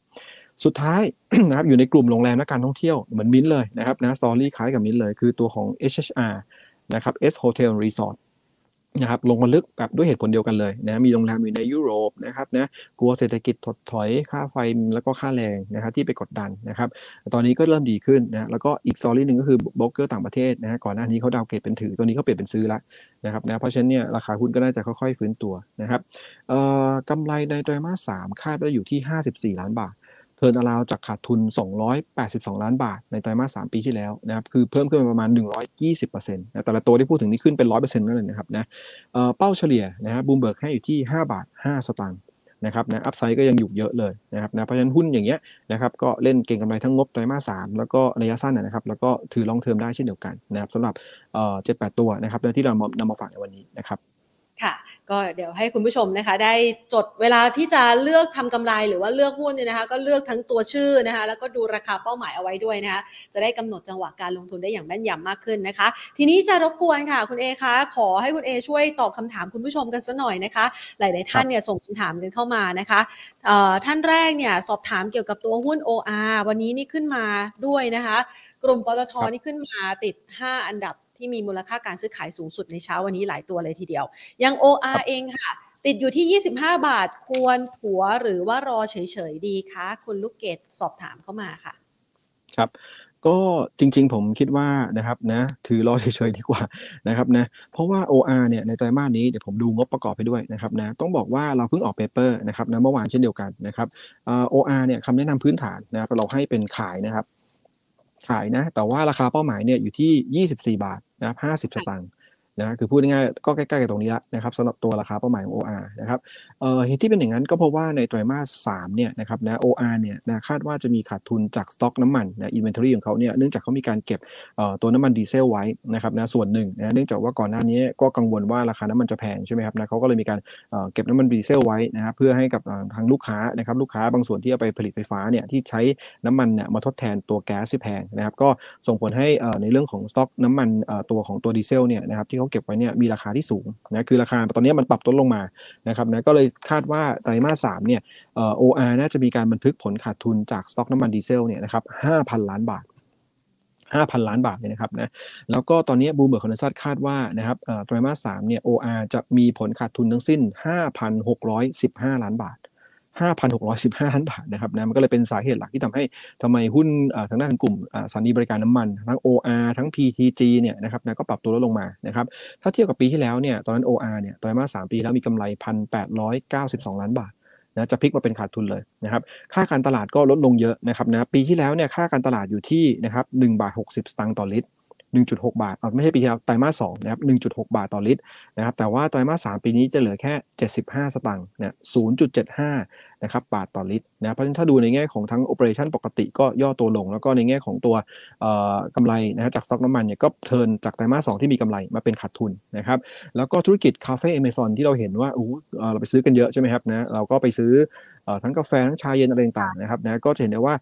สุดท้ายนะครับอยู่ในกลุ่มโรงแรมและการท่องเที่ยวเหมือนมิ้นเลยนะครับนะ story คล้ายกับมิ้นเลย คือตัวของ SHR นะครับ S Hotel Resort นะครับลงมาลึกแบบด้วยเหตุผลเดียวกันเลยนะมีโรงแรมอยู่ในยุโรปนะครับนะกลัวเศรษฐกิจถดถอยค่าไฟแล้วก็ค่าแรงนะครับที่ไปกดดันนะครับตอนนี้ก็เริ่มดีขึ้นนะแล้วก็อีก story หนึ่งก็คือโบรกเกอร์ต่างประเทศนะก่อนหน้านี้เขา downgrade เป็นถือตัวนี้เขาเปลี่ยนเป็นซื้อแล้วนะครับนะเพราะฉะนั้นเนี่ยราคาหุ้นก็น่าจะค่อยๆฟื้นตัวนะครับเอ่อกำไรในไตรมาสสามคาดว่าอยู่ที่ 54 ล้านบาท turnaround จากขาดทุน 282 ล้านบาทในไตรมาส 3 ปีที่แล้วนะครับคือเพิ่มขึ้นประมาณ 120%นะแต่ละตัวที่พูดถึงนี่ขึ้นเป็น 100%นั่นเลยนะครับนะเป้าเฉลี่ยนะฮะบูมเบิร์กให้อยู่ที่ 5 บาท 5 สตางค์นะครับนะ upside ก็ยังอยู่เยอะเลยนะครับนะเพราะฉะนั้นหุ้นอย่างเงี้ยนะครับก็เล่นเก็งกำไรทั้งงบไตรมาส3แล้วก็ระยะสั้นนะครับแล้วก็ถือ long term ได้เช่นเดียวกันนะครับสำหรับเจ็ดแปดตัวนะครับที่เรานำมาฝากในวันนี้นะครับ
ค่ะ ก็เดี๋ยวให้คุณผู้ชมนะคะ ได้จดเวลาที่จะเลือกทำกำไรหรือว่าเลือกหุ้นเนี่ยนะคะ ก็เลือกทั้งตัวชื่อนะคะ แล้วก็ดูราคาเป้าหมายเอาไว้ด้วยนะคะ จะได้กำหนดจังหวะการลงทุนได้อย่างแม่นยำมากขึ้นนะคะ ทีนี้จะรบกวนค่ะคุณเอคะขอให้คุณเอช่วยตอบคำถามคุณผู้ชมกันสัหน่อยนะคะ หลาย ๆ ท่านเนี่ยส่งคำถามกันเข้ามานะคะท่านแรกเนี่ยสอบถามเกี่ยวกับตัวหุ้น OR วันนี้นี่ขึ้นมาด้วยนะคะ กลุ่มปตทนี่ขึ้นมาติด 5 อันดับ ที่มีมูลค่าการซื้อขายสูงสุดในเช้าวันนี้หลายตัวเลยทีเดียว ยัง OR เองค่ะ ติดอยู่ที่ 25 บาทควรถัวหรือว่ารอเฉยๆดีคะคุณลูกเกดสอบถามเข้ามาค่ะ
ครับก็จริงๆผมคิดว่านะครับนะถือรอเฉยๆดีกว่านะครับนะเพราะว่า OR เนี่ยในไตรมาสนี้เดี๋ยวผมดูงบประกอบไปด้วยนะครับนะต้องบอกว่าเราเพิ่งออกเปเปอร์นะครับนะเมื่อวานเช่นเดียวกันนะครับ OR เนี่ยคำแนะนำพื้นฐานนะครับเราให้เป็นขายนะครับ ขายนะ แต่ว่าราคาเป้าหมายเนี่ยอยู่ที่ 24 บาท นะครับห้าสิบสตางค์ นะคือพูดง่ายๆก็ใกล้ๆกับตรงนี้ละนะครับสำหรับตัวราคาเป้าหมายของ OR นะครับเอ่อเหตุที่เป็นอย่างนั้นก็เพราะว่าในไตรมาส3เนี่ยนะครับนะ OR เนี่ยนะคาดว่าจะมีขาดทุนจากสต็อกน้ำมันนะ inventory ของเขาเนี่ยเนื่องจากเขามีการเก็บเอ่อตัวน้ำมันดีเซลไว้นะครับนะส่วนหนึ่งนะเนื่องจากว่าก่อนหน้านี้ก็กังวลว่าราคาน้ำมันจะแพงใช่ไหมครับนะเขาก็เลยมีการเอ่อเก็บน้ำมันดีเซลไว้นะครับเพื่อให้กับทางลูกค้านะครับลูกค้าบางส่วนที่เอาไปผลิตไฟฟ้าเนี่ยที่ใช้น้ำมันเนี่ยมาทดแทนตัวแก๊สที่แพงนะครับก็ส่งผลให้ในเรื่องของสต็อกน้ำมันตัวของตัวดีเซลเนี่ยนะครับที่เขาเก็บไว้เนี่ยมีราคาที่สูงนะคือราคาตอนนี้มันปรับตัวลงมานะครับนะก็เลยคาดว่าไตรมาสสามเนี่ยเอ่อ OR น่าจะมีการบันทึกผลขาดทุนจากสต็อกน้ำมันดีเซลเนี่ยนะครับห้าพันล้านบาท5,000 ล้านบาทเลยนะครับนะแล้วก็ตอนนี้ Bloomberg consensus คาดว่านะครับไตรมาสสามเนี่ย OR จะมีผลขาดทุนทั้งสิ้น 5,615 ล้านบาท 5,615ล้านบาทนะครับนะมันก็เลยเป็นสาเหตุหลักที่ทำให้ทำไมหุ้นทางด้านกลุ่มสถานีบริการน้ำมัน ทั้ง OR ทั้ง PTG เนี่ยนะครับนะก็ปรับตัวลดลงมานะครับถ้าเทียบกับปีที่แล้วเนี่ยตอนนั้น OR เนี่ยไตรมาส3ปีแล้วมีกำไร 1,892 ล้านบาทนะจะพลิกมาเป็นขาดทุนเลยนะครับค่าการตลาดก็ลดลงเยอะนะครับนะปีที่แล้วเนี่ยค่าการตลาดอยู่ที่นะครับ1บาท60 สตางค์ต่อลิตร 1.6 บาทไม่ใช่ปีที่แล้วไตรมาส2นะครับ1.6 บาทต่อลิตรนะครับแต่ว่าไตรมาส3ปีนี้จะเหลือแค่ 75 สตางค์เนี่ย0.75 นะครับบาทต่อลิตรนะเพราะฉะนั้นถ้าดูในแง่ของทั้งโอเปอเรชันปกติก็ย่อตัวลง แล้วก็ในแง่ของตัวกำไรนะจากสต็อกน้ำมันเนี่ยก็เทินจากไตรมาสสที่มีกำไรมาเป็นขาดทุนนะครับแล้วก็ธุรกิจคาเฟ่เอเมซอนที่เราเห็นว่าอู้เราไปซื้อกันเยอะใช่ไหมครับนะเราก็ไปซื้อทั้งกาแฟทั้งชาเย็นอะไรต่างๆนะครับนะก็จะเห็นได้ว่า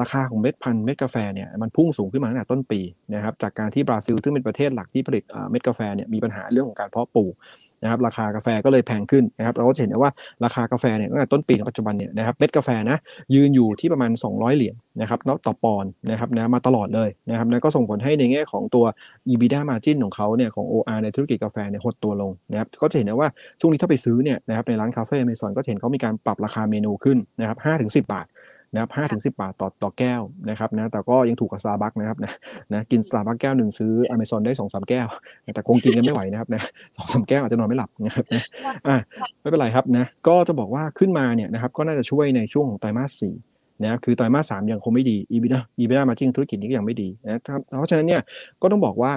ราคาของเม็ดพันธุ์เม็ดกาแฟเนี่ยมันพุ่งสูงขึ้นมาตั้งแต่ต้นปีนะครับจากการที่บราซิลซึ่งเป็นประเทศหลักที่ผลิตเม็ดกาแฟเนี่ยมีปัญหาเรื่องของการเพาะปลูก นะครับราคากาแฟก็เลยแพงขึ้นนะครับเราก็จะเห็นได้ว่าราคากาแฟเนี่ยตั้งแต่ต้นปีถึงปัจจุบันเนี่ยนะครับเม็ดกาแฟนะยืนอยู่ที่ประมาณ 200 เหรียญนะครับต่อปอนด์นะครับนะมาตลอดเลยนะครับนะก็ส่งผลให้ในแง่ของตัว EBITDA margin ของเขาเนี่ยของ OR ในธุรกิจกาแฟเนี่ยหดตัวลงนะครับก็จะเห็นได้ว่าช่วงนี้ถ้าไปซื้อเนี่ยนะครับในร้านคาเฟ่เมซอนก็เห็นเขามีการปรับราคาเมนูขึ้นนะครับ5-10 บาท นะครับห้าถึงสิบาทต่อต่อแก้วนะครับนะแต่ก็ยังถูกกับซาบักนะครับนะนะกินซาบักแก้วหนึ่งซื้ออเมซอนได้สองสามแก้ว แต่คงกินกันไม่ไหวนะครับนะสองสามแก้วอาจจะนอนไม่หลับนะครับนะอ่าไม่เป็นไรครับนะก็จะบอกว่าขึ้นมาเนี่ยนะครับก็น่าจะช่วยในช่วงของไตรมาสสี่นะคือไตรมาสสามยังคงไม่ดี EBITDA EBITDA มาจริงธุรกิจนี้ก็ยังไม่ดีนะครับเพราะฉะนั้นเนี่ยก็ต้องบอกว่า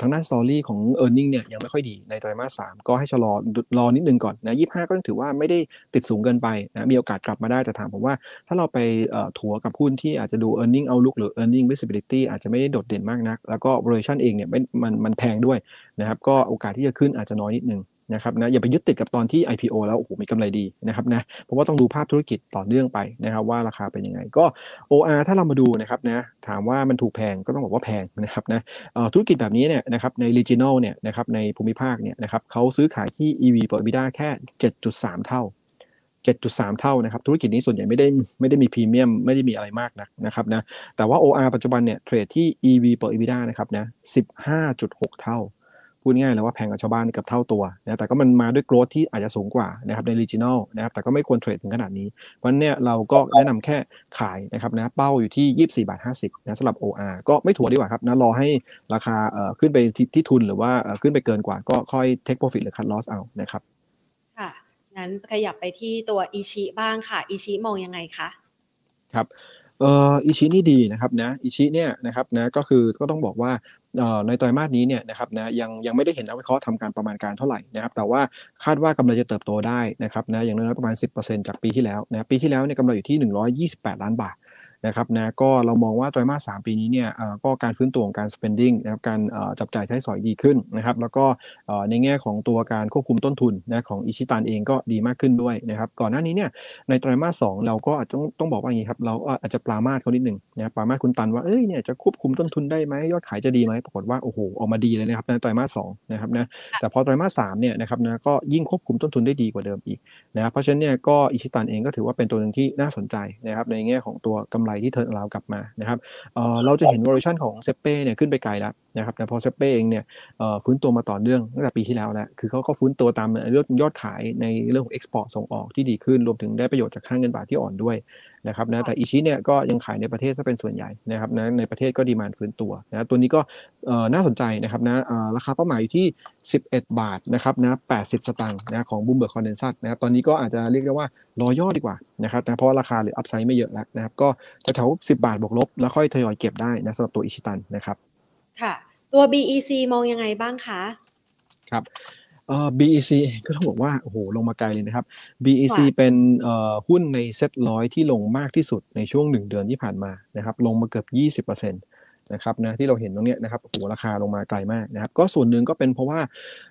ทางด้านสตอรี่ของ e a r n i n g เนี่ยยังไม่ค่อยดีในไตรมาสสามก็ให้ชะลอรอนิดนึงก่อนนะยี่ห้าก็ถือว่าไม่ได้ติดสูงเกินไปนะมีโอกาสกลับมาได้แต่ถามผมว่า ถ้าเราไปถัวกับหุ้นที่อาจจะดู e a r n i n g outlook หรือ e a r n i n g visibility อาจจะไม่ได้โดดเด่นมากนัก แล้วก็ valuation เองเนี่ยมันมันแพงด้วยนะครับก็โอกาสที่จะขึ้นอาจจะน้อยนิดนึง นะครับนะอย่าไปยึดติดกับตอนที่ IPO แล้วโอ้โหมีกำไรดีนะครับนะเพราะว่าต้องดูภาพธุรกิจต่อเนื่องไปนะครับว่าราคาเป็นยังไงก็ OR ถ้าเรามาดูนะครับนะถามว่ามันถูกแพงก็ต้องบอกว่าแพงนะครับนะธุรกิจแบบนี้เนี่ยนะครับใน regional เนี่ยนะครับในภูมิภาคเนี่ยนะครับเขาซื้อขายที่ EV ต่อ EBITDA แค่ 7.3 เท่า7.3 เท่านะครับธุรกิจนี้ส่วนใหญ่ไม่ได้ไม่ได้มีพรีเมียมไม่ได้มีอะไรมากนักนะครับนะแต่ว่า OR ปัจจุบันเนี่ยเทรดที่ EV ต่อ EBITDA นะครับนะ15.6 เท่า พูดง่ายเลยว่าแพงกว่าชาวบ้านเกือบเท่าตัวนะแต่ก็มันมาด้วยโกรธที่อาจจะสูงกว่านะครับในรีจิ i น a ลนะครับแต่ก็ไม่ควรเทรดถึงขนาดนี้ เพราะเนี่ยเราก็แนะนำแค่ขายนะครับนะเป้าอยู่ที่ 24บาท50นะสำหรับ OR ก็ไม่ถัวดีกว่าครับนะรอให้ราคาเอ่อขึ้นไปที่ทุนหรือว่าขึ้นไปเกินกว่าก็ค่อย take profit หรือ cut loss เอานะครับ
ค่ะงั้นขยับไปที่ตัวอีชิบ้างค่ะอีชิมองยังไงคะ
ครับเอ่ออิชินี่ดีนะครับนะอิชิเนี่ยนะครับนะก็คือก็ต้องบอกว่า ในไตรมาสนี้เนี่ยนะครับนะยังยังไม่ได้เห็นนักวิเคราะห์ทำการประมาณการเท่าไหร่นะครับแต่ว่าคาดว่ากำไรจะเติบโตได้นะครับนะอย่างน้อยประมาณ 10%จากปีที่แล้วนะปีที่แล้วเนี่ยกำไรอยู่ที่ 128 ล้านบาท นะครับนะก็เรามองว่าไตรมาส3ปีนี้เนี่ยก็การฟื้นตัวของการ spending นะครับการจับจ่ายใช้สอยดีขึ้นนะครับแล้วก็ในแง่ของตัวการควบคุมต้นทุนนะของอิชิตันเองก็ดีมากขึ้นด้วยนะครับก่อนหน้านี้เนี่ยในไตรมาส2เราก็อาจจะต้องต้องบอกว่าอย่างนี้ครับเราอาจจะปรามาสเขานิดหนึ่งนะปรามาสคุณตันว่าเอ้ยเนี่ยจะควบคุมต้นทุนได้ไหมยอดขายจะดีไหมปรากฏว่าโอ้โหออกมาดีเลยนะครับในไตรมาส2นะครับนะแต่พอไตรมาส3เนี่ยนะครับนะก็ยิ่งควบคุมต้นทุนได้ดีกว่าเดิมอีกนะครับเพราะฉะนั้นเนี่ยก็อิชิตันเองก็ถือว่าเป็นตัวหนึ่งที่น่าสนใจนะครับในแง่ของตัวกำไรที่ turnaround กลับมานะครับเราจะเห็น valuation ของเซ็ปเป้เนี่ยขึ้นไปไกลแล้ว นะครับแต่พอเซ็ปเป้เองเนี่ยฟื้นตัวมาต่อเนื่องตั้งแต่ปีที่แล้วแล้วคือเขาก็ฟื้นตัวตามเรื่องยอดขายในเรื่องของ export ส่งออกที่ดีขึ้นรวมถึงได้ประโยชน์จากค่าเงินบาทที่อ่อนด้วยนะครับนะแต่อิชิเนี่ยก็ยังขายในประเทศถ้าเป็นส่วนใหญ่นะครับนะในประเทศก็ demand ฟื้นตัวนะตัวนี้ก็น่าสนใจนะครับนะราคาเป้าหมายอยู่ที่ 11 บาทนะครับนะ80 สตางค์นะของ Bloomberg consensus นะครับตอนนี้ก็อาจจะเรียกได้ว่ารอย่อดีกว่านะครับนะเพราะราคาหรือ upside ไม่เยอะแล้วนะครับก็จะแถว10 บาทบวกลบ แล้วค่อยทยอยเก็บได้นะสำหรับตัวอิชิตันนะครับ
ค่ะ ตัว BEC มองยังไงบ้างคะ
ครับเอ่อ BEC ก็ต้องบอกว่าโอ้โหลงมาไกลเลยนะครับ BEC เป็นเอ่อหุ้นในเซ็ตร้อยที่ลงมากที่สุดในช่วงหนึ่งเดือนที่ผ่านมานะครับลงมาเกือบ 20%นะครับนะที่เราเห็นตรงนี้นะครับโอ้โหราคาลงมาไกลมากนะครับก็ส่วนหนึ่งก็เป็นเพราะว่า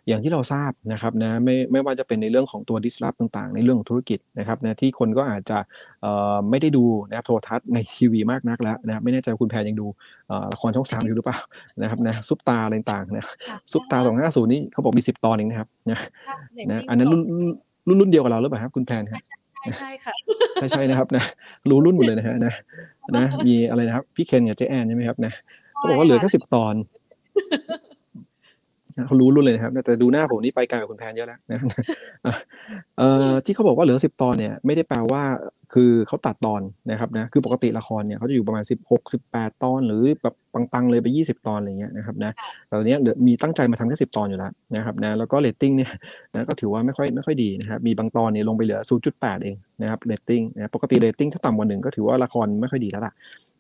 อย่างที่เราทราบนะครับนะไม่ไม่ว่าจะเป็นในเรื่องของตัวดิสลอฟต่างๆ ในเรื่องของธุรกิจนะครับนะที่คนก็อาจจะเอ่อไม่ได้ดูนะครับโทรทัศน์ในทีวีมากนักแล้วนะครับไม่แน่ใจคุณแพรยังดูละครช่องสามอยู่หรือเปล่านะครับนะซุปตาอะไรต่างๆนะซุปตาสองห้าศูนย์นี่เขาบอกมีสิบตอนเองนะครับนะนะอันนั้นรุ่นรุ่นรุ่นเดียวกับเราหรือเปล่าครับคุณแพรครับ
ใช่ค่ะ
ใช่ใช่นะครับนะรู้รุ่นหมดเลยนะฮะนะ นะมีอะไรนะครับ พี่เคนกับเจแอนใช่ไหมครับนะเขาบอกว่าเหลือแค่สิบตอน เขารู้รุ่นเลยนะครับ แต่ดูหน้าผมนี่ไปไกลกว่าคุณแทนเยอะแล้วนะเอ่อที่เขาบอกว่าเหลือสิบตอนเนี่ยไม่ได้แปลว่าคือเขาตัดตอนนะครับนะคือปกติละครเนี่ยเขาจะอยู่ประมาณสิบหกสิบแปดตอน หรือแบบปังๆเลยไปยี่สิบตอนอะไรเงี้ยนะครับนะแต่เนี้ยมีตั้งใจมาทำแค่สิบตอนอยู่แล้วนะครับนะแล้วก็เรตติ้งเนี่ยนะก็ถือว่าไม่ค่อยไม่ค่อยดีนะครับมีบางตอนเนี่ยลงไปเหลือศูนย์จุดแปดเองนะครับเรตติ้งนะปกติเรตติ้งถ้าต่ำกว่าหนึ่งก็ถือว่าละครไม่ค่อยดีแล้วล่ะ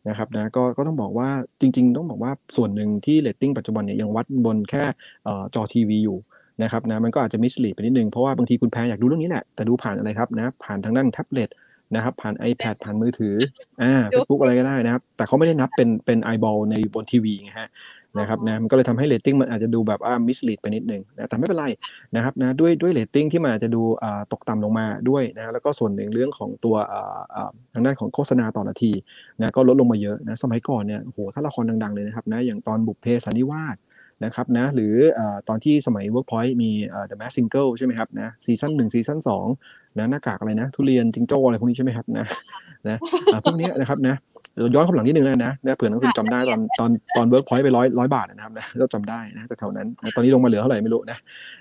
นะครับนะก็ก็ต้องบอกว่าจริง ๆ ต้องบอกว่าส่วนหนึ่งที่เรตติ้งปัจจุบันเนี่ยยังวัดบนแค่จอทีวีอยู่นะครับนะมันก็อาจจะ mislead ไปนิดนึง เพราะว่าบางทีคุณแพรอยากดูเรื่องนี้แหละ แต่ดูผ่านอะไรครับนะผ่านทางด้านแท็บเล็ตนะครับผ่าน iPad ผ่านมือถืออ่าเฟซบุ๊กอะไรก็ได้นะครับ แต่เขาไม่ได้นับเป็นเป็น eyeball ในบนทีวีไงฮะ นะครับนะมันก็เลยทำให้เรตติ้งมันอาจจะดูแบบว่า mislead ไปนิดนึงนะแต่ไม่เป็นไรนะครับนะด้วยด้วยเรตติ้งที่มันอาจจะดูตกต่ำลงมาด้วยนะแล้วก็ส่วนหนึ่งเรื่องของตัวทางด้านของโฆษณาต่อนาทีนะก็ลดลงมาเยอะนะสมัยก่อนเนี่ยโหถ้าละครดังๆเลยนะครับนะอย่างตอนบุพเพสันนิวาสนะครับนะหรือตอนที่สมัย Workpoint มี The Mask Single ใช่ไหมครับนะซีซั่นหนึ่งซีซั่นสองนะหน้ากากอะไรนะ ทุเรียนจิงโจ้อะไรพวกนี้ใช่ไหมครับนะนะพวกนี้นะครับนะ ย้อนความหลังนิดนึงนะนะเผื่อนักลงทุนจำได้ตอนตอนตอนเวิร์กพอยต์ไปร้อยร้อยบาทนะครับนะเราจำได้นะแต่แถวนั้น ตอนนี้ลงมาเหลือเท่าไหร่ไม่รู้นะ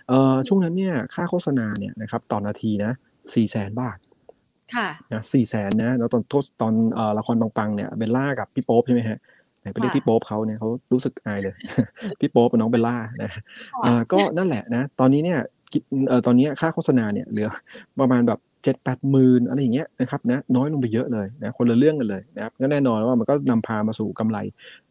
เอ่อช่วงนั้นเนี่ยค่าโฆษณาเนี่ยนะครับต่อนาทีนะสี่แสนบาท
ค่ะ
นะสี่แสนนะแล้วตอนทศตอนเอ่อละครปังๆเนี่ยเบลล่ากับพี่โป๊ปใช่ไหมฮะไปเรียกพี่โป๊ปเขาเนี่ยเขารู้สึกอายเลย พี่โป๊ปเป็นน้องเบลล่านะอ่าก็นั่นแหละนะ ตอนนี้เนี่ยเอ่อตอนนี้ค่าโฆษณาเนี่ยเหลือประมาณแบบ เจ็ดแปดหมื่นอะไรอย่างเงี้ยนะครับนะน้อยลงไปเยอะเลยนะคนละเรื่องกันเลยนะครับก็แน่นอนว่ามันก็นำพามาสู่กำไร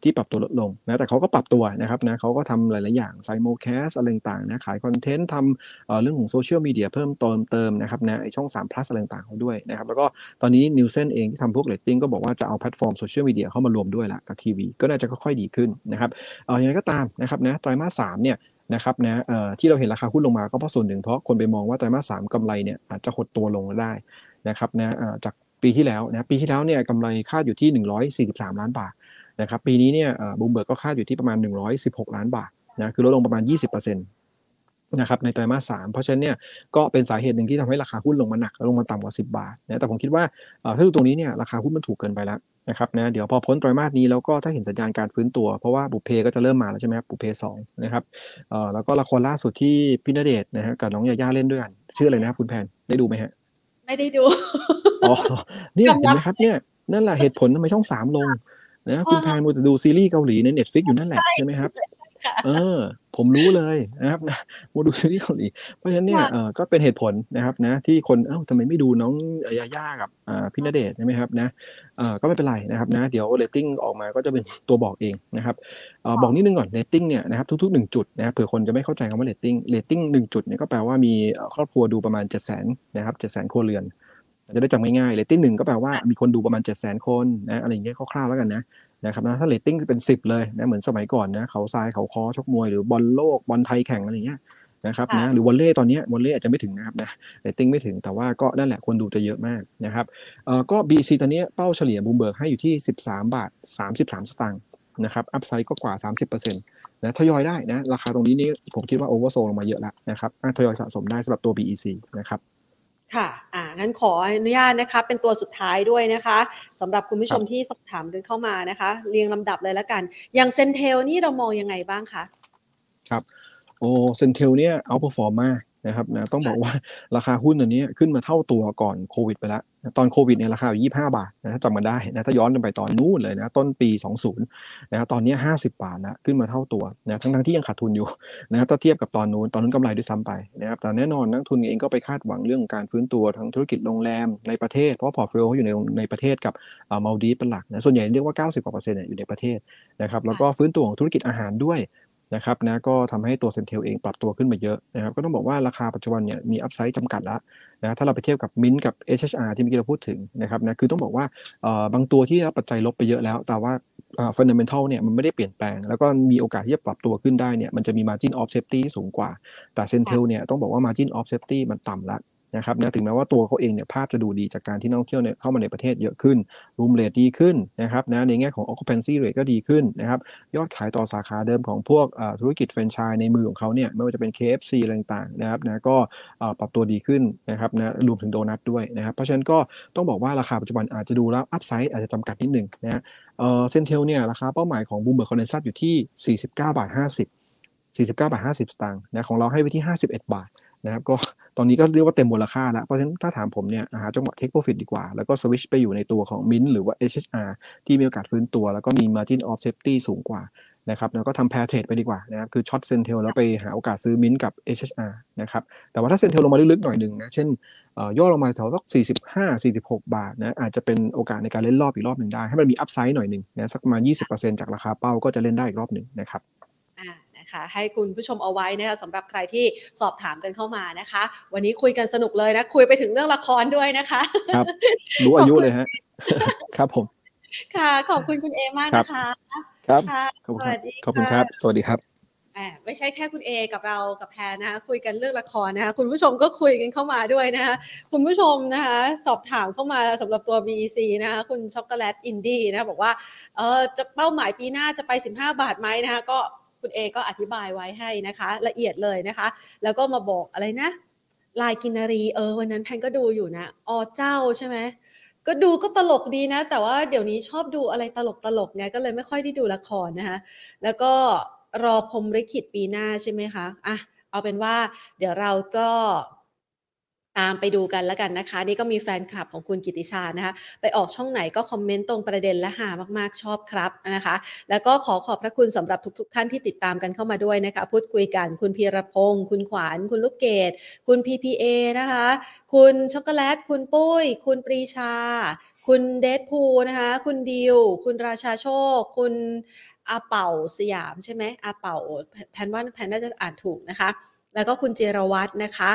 ที่ปรับตัวลดลงนะแต่เขาก็ปรับตัวนะครับนะเขาก็ทำหลาย ๆ อย่าง simulcast อะไรต่างๆนะขายคอนเทนต์ทำเรื่องของโซเชียลมีเดียเพิ่มเติมเติมนะครับนะช่อง3 plus อะไรต่างๆเขาด้วยนะครับแล้วก็ตอนนี้ Nielsen เองที่ทำพวกเรตติ้งก็บอกว่าจะเอาแพลตฟอร์มโซเชียลมีเดียเข้ามารวมด้วยละกับทีวีก็น่าจะค่อยๆดีขึ้นนะครับเอาอย่างไรก็ตามนะครับนะไตรมาสสามเนี่ย นะครับนะที่เราเห็นราคาหุ้นลงมาก็เพราะส่วนหนึ่งเพราะคนไปมองว่าไตรมาสสามกำไรเนี่ยอาจจะหดตัวลงได้นะครับนะจากปีที่แล้วนะปีที่แล้วเนี่ยกำไรคาดอยู่ที่ 143 ล้านบาทนะครับปีนี้เนี่ยบูมเบิร์กก็คาดอยู่ที่ประมาณ 116 ล้านบาทนะคือลดลงประมาณ 20%นะครับในไตรมาสสามเพราะฉะนั้นเนี่ยก็เป็นสาเหตุหนึ่งที่ทำให้ราคาหุ้นลงมาหนักลงมาต่ำกว่า 10 บาทนะแต่ผมคิดว่าถ้าดูตรงนี้เนี่ยราคาหุ้นมันถูกเกินไปแล้วนะครับนะเดี๋ยวพอพ้นไตรมาสนี้แล้วก็ถ้าเห็นสัญญาณการฟื้นตัว เพราะว่าบุพเพก็จะเริ่มมาแล้วใช่ไหมครับบุพเพสองนะครับเอ่อแล้วก็ละครล่าสุดที่พี่ณเดชน์นะฮะกับน้องยาย่าเล่นด้วยกันชื่ออะไรนะครับคุณแพนได้ดูไหมฮะ
ไม่ได้ดู
อ๋อเนี่ยเห็นไหมครับเนี่ยนั่นแหละเหตุผลทำไมช่องสามลงนะคุณแพนมัวแต่ดูซีรีส์เกาหลีใน Netflix อยู่นั่นแหละใช่ไหมครับ เออ ผมรู้เลยนะครับนะมาดูซีรีส์เกาหลีเพราะฉะนั้นเนี่ยเออก็เป็นเหตุผลนะครับนะ ที่คนเอ้าทำไมไม่ดูน้องยาย่ากับอ่าพี่ณเดชน์ใช่ไหมครับนะเออก็ไม่เป็นไรนะครับนะ เดี๋ยวเรตติ้งออกมาก็จะเป็นตัวบอกเองนะครับเออบอกนิดนึงก่อนเรตติ้งเนี่ยนะครับทุกๆหนึ่งจุดนะครับเผื่อคนจะไม่เข้าใจคำว่าเรตติ้งเรตติ้งหนึ่งจุดเนี่ยก็แปลว่ามีครอบครัวดูประมาณ7 0 0 0 0นะครับ7 0 0 0 0ครัวเรือนจะได้จำง่ายๆเรตติ้งหนึ่งก็แปลว่ามีคนดูประมาณ7 0 0 0 0 0คนนะอะไรอย่างเงี้ยคร่าวๆแล้วกันนะ นะครับนะถ้าเรตติ้งเป็น 10 เลยนะเหมือนสมัยก่อนนะเขาทรายเขาค้อชกมวยหรือบอลโลกบอลไทยแข่งอะไรอย่างเงี้ยนะครับนะหรือวอลเล่ตอนนี้วอลเล่อาจจะไม่ถึงนะครับนะเรตติ้งไม่ถึงแต่ว่าก็นั่นแหละคนดูจะเยอะมากนะครับเอ่อก็ BEC ตอนนี้เป้าเฉลี่ยบูมเบิร์กให้อยู่ที่ 13 บาท 33 สตางค์นะครับ upside ก็กว่า 30%นะทยอยได้นะ ราคาตรงนี้นี่ผมคิดว่า oversold ลงมาเยอะแล้วนะครับทยอยสะสมได้สำหรับตัว BEC นะครับ
ค่ะ อ่า งั้นขออนุญาตนะคะ เป็นตัวสุดท้ายด้วยนะคะสำหรับคุณผู้ชมที่สอบถามกันเข้ามานะคะ เรียงลำดับเลยแล้วกัน อย่าง CENTEL นี่เรามองยังไงบ้างคะ
ครับ โอ้ CENTEL เนี่ย outperform มากนะครับนะ ต้องบอกว่าราคาหุ้นอันนี้ขึ้นมาเท่าตัวก่อนโควิดไปแล้ว ตอนโควิดเนี่ยราคาอยู่25 บาทนะจำกันได้นะถ้าย้อนไปตอนนู้นเลยนะต้นปี 20นะตอนนี้ 50 บาทแล้วขึ้นมาเท่าตัวนะทั้งทั้งที่ยังขาดทุนอยู่นะครับถ้าเทียบกับตอนนู้นตอนนั้นกำไรด้วยซ้ำไปนะครับแต่แน่นอนนักลงทุนเองก็ไปคาดหวังเรื่องการฟื้นตัวทั้งธุรกิจโรงแรมในประเทศ เพราะ portfolio เขาอยู่ในในประเทศกับมาลดีฟเป็นหลักนะส่วนใหญ่เรียกว่า 90กว่าเปอร์เซ็นต์อยู่ในประเทศนะครับแล้วก็ฟื้นตัวของธุรกิจอาหารด้วย นะครับนะก็ทำให้ตัว CENTEL เองปรับตัวขึ้นมาเยอะนะครับก็ต้องบอกว่าราคาปัจจุบันเนี่ยมี upside จำกัดแล้วนะถ้าเราไปเทียบกับมินกับ HHR ที่เมื่อกี้เราพูดถึงนะครับนะคือต้องบอกว่าบางตัวที่รับปัจจัยลบไปเยอะแล้ว แต่ว่า fundamental เนี่ยมันไม่ได้เปลี่ยนแปลง แล้วก็มีโอกาสที่จะปรับตัวขึ้นได้เนี่ยมันจะมี margin of safety ที่สูงกว่า แต่ CENTEL เนี่ยต้องบอกว่า margin of safety มันต่ำละ นะครับนะถึงแม้ว่าตัวเขาเองเนี่ยภาพจะดูดีจากการที่นักท่องเที่ยวเนี่ยเข้ามาในประเทศเยอะขึ้น room rate ดีขึ้นนะครับนะในแง่ของ occupancy rate ก็ดีขึ้นนะครับยอดขายต่อสาขาเดิมของพวกธุรกิจแฟรนไชส์ในมือของเขาเนี่ยไม่ว่าจะเป็น KFC อะไรต่างๆนะครับนะก็ปรับตัวดีขึ้นนะครับนะรวมถึงโดนัทด้วยนะครับเพราะฉะนั้นก็ต้องบอกว่าราคาปัจจุบันอาจจะดูแล้ว upside อาจจะจำกัดนิดหนึ่งนะเออ CENTEL เนี่ยราคาเป้าหมายของ Bloomberg consensus อยู่ที่ 49 บาท 50 49 บาท 50 สตางค์นะของเราให้ไว้ที่ 51 บาท นะครับก็ตอนนี้ก็เรียกว่าเต็มมูลค่าแล้ว เพราะฉะนั้นถ้าถามผมเนี่ยหาจังหวะ take profit ดีกว่า แล้วก็สวิชไปอยู่ในตัวของมินหรือว่า HHR ที่มีโอกาสฟื้นตัว แล้วก็มี margin of safety สูงกว่านะครับแล้วก็ทำ pair trade ไปดีกว่านะครับคือ short CENTEL แล้วไปหาโอกาสซื้อมินกับ HHR นะครับแต่ว่าถ้าเซนเทลลงมาลึกๆหน่อยหนึ่งนะเช่นย่อลงมาแถวสัก45 46 บาทนะอาจจะเป็นโอกาสในการเล่นรอบอีกรอบหนึ่งได้ ให้มันมีอัพไซด์หน่อยหนึ่งนะสักประมาณ20%จากราคาเป้าก็จะเล่นได้อีกรอบหนึ่งนะครับ
คะ ให้คุณผู้ชมเอาไว้นะคะสำหรับใครที่สอบถามกันเข้ามานะคะ วันนี้คุยกันสนุกเลยนะ คุยไปถึงเรื่องละครด้วยนะคะ
ครับรู้อายุเลยฮะครับผม
ค่ะ ขอบคุณคุณเอมากนะคะ
ครับขอบคุณครับขอบคุณครับ สวัสดีครับ
ไม่ใช่แค่คุณเอกับเรากับแพนนะคะคุยกันเรื่องละครนะคะคุณผู้ชมก็คุยกันเข้ามาด้วยนะคะคุณผู้ชมนะคะสอบถามเข้ามาสำหรับตัว BEC นะคะคุณช็อกโกแลตอินดี้นะบอกว่าเออจะเป้าหมายปีหน้าจะไป 15 บาทไหมนะคะก็ คุณเอก็อธิบายไว้ให้นะคะ ละเอียดเลยนะคะ แล้วก็มาบอกอะไรนะ ลายกินนารีเออวันนั้นแพนก็ดูอยู่นะออเจ้าใช่ไหมก็ดูก็ตลกดีนะ แต่ว่าเดี๋ยวนี้ชอบดูอะไรตลกตลกไงก็เลยไม่ค่อยได้ดูละครนะคะแล้วก็รอพรมลิขิตปีหน้าใช่ไหมคะอะเอาเป็นว่าเดี๋ยวเราก็ ตามไปดูกันแล้วกันนะคะ นี่ก็มีแฟนคลับของคุณกิติชานะคะ ไปออกช่องไหนก็คอมเมนต์ตรงประเด็นและหามากๆชอบครับนะคะ แล้วก็ขอขอบพระคุณสำหรับทุกๆท่านที่ติดตามกันเข้ามาด้วยนะคะ พูดคุยกันคุณพีรพงศ์คุณขวาน คุณลูกเกดคุณ PPA นะคะ คุณช็อกโกแลต คุณปุ้ย คุณปรีชา คุณเดทพูนะคะ คุณดิว คุณราชาโชค คุณอาเป่าสยามใช่ไหมอาเป่าแพนว่าแพนน่าจะอ่านถูกนะคะ แล้วก็คุณเจรวัตรนะคะ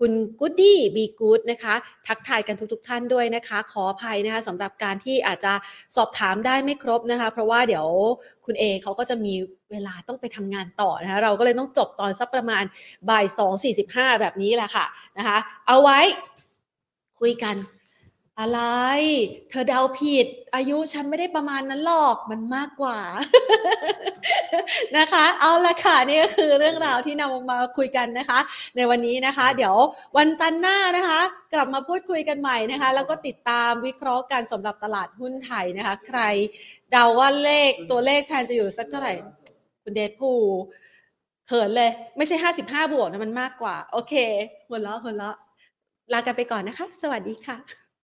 คุณกูดดี้บีกูดนะคะ ทักทายกันทุกๆทท่านด้วยนะคะ ขออภัยนะคะสำหรับการที่อาจจะสอบถามได้ไม่ครบนะคะ เพราะว่าเดี๋ยวคุณเอเขาก็จะมีเวลาต้องไปทำงานต่อนะคะ เราก็เลยต้องจบตอนสักประมาณบ่ายสองสี่สิบห้าแบบนี้แหละค่ะนะคะ เอาไว้คุยกัน อะไร เธอเดาผิด อายุฉันไม่ได้ประมาณนั้นหรอกมันมากกว่า นะคะ เอาละค่ะนี่ก็คือเรื่องราวที่นำมาคุยกันนะคะ ในวันนี้นะคะ เดี๋ยววันจันทร์หน้านะคะ กลับมาพูดคุยกันใหม่นะคะ แล้วก็ติดตามวิเคราะห์กันสำหรับตลาดหุ้นไทยนะคะ ใครเดาว่าเลขตัวเลขแทนจะอยู่สักเท่าไหร่คุณเดชพูเขินเลย ไม่ใช่ห้าสิบห้าบวกนะมันมากกว่า โอเคหัวเราะหัวเราะลากันไปก่อนนะคะ สวัสดีค่ะ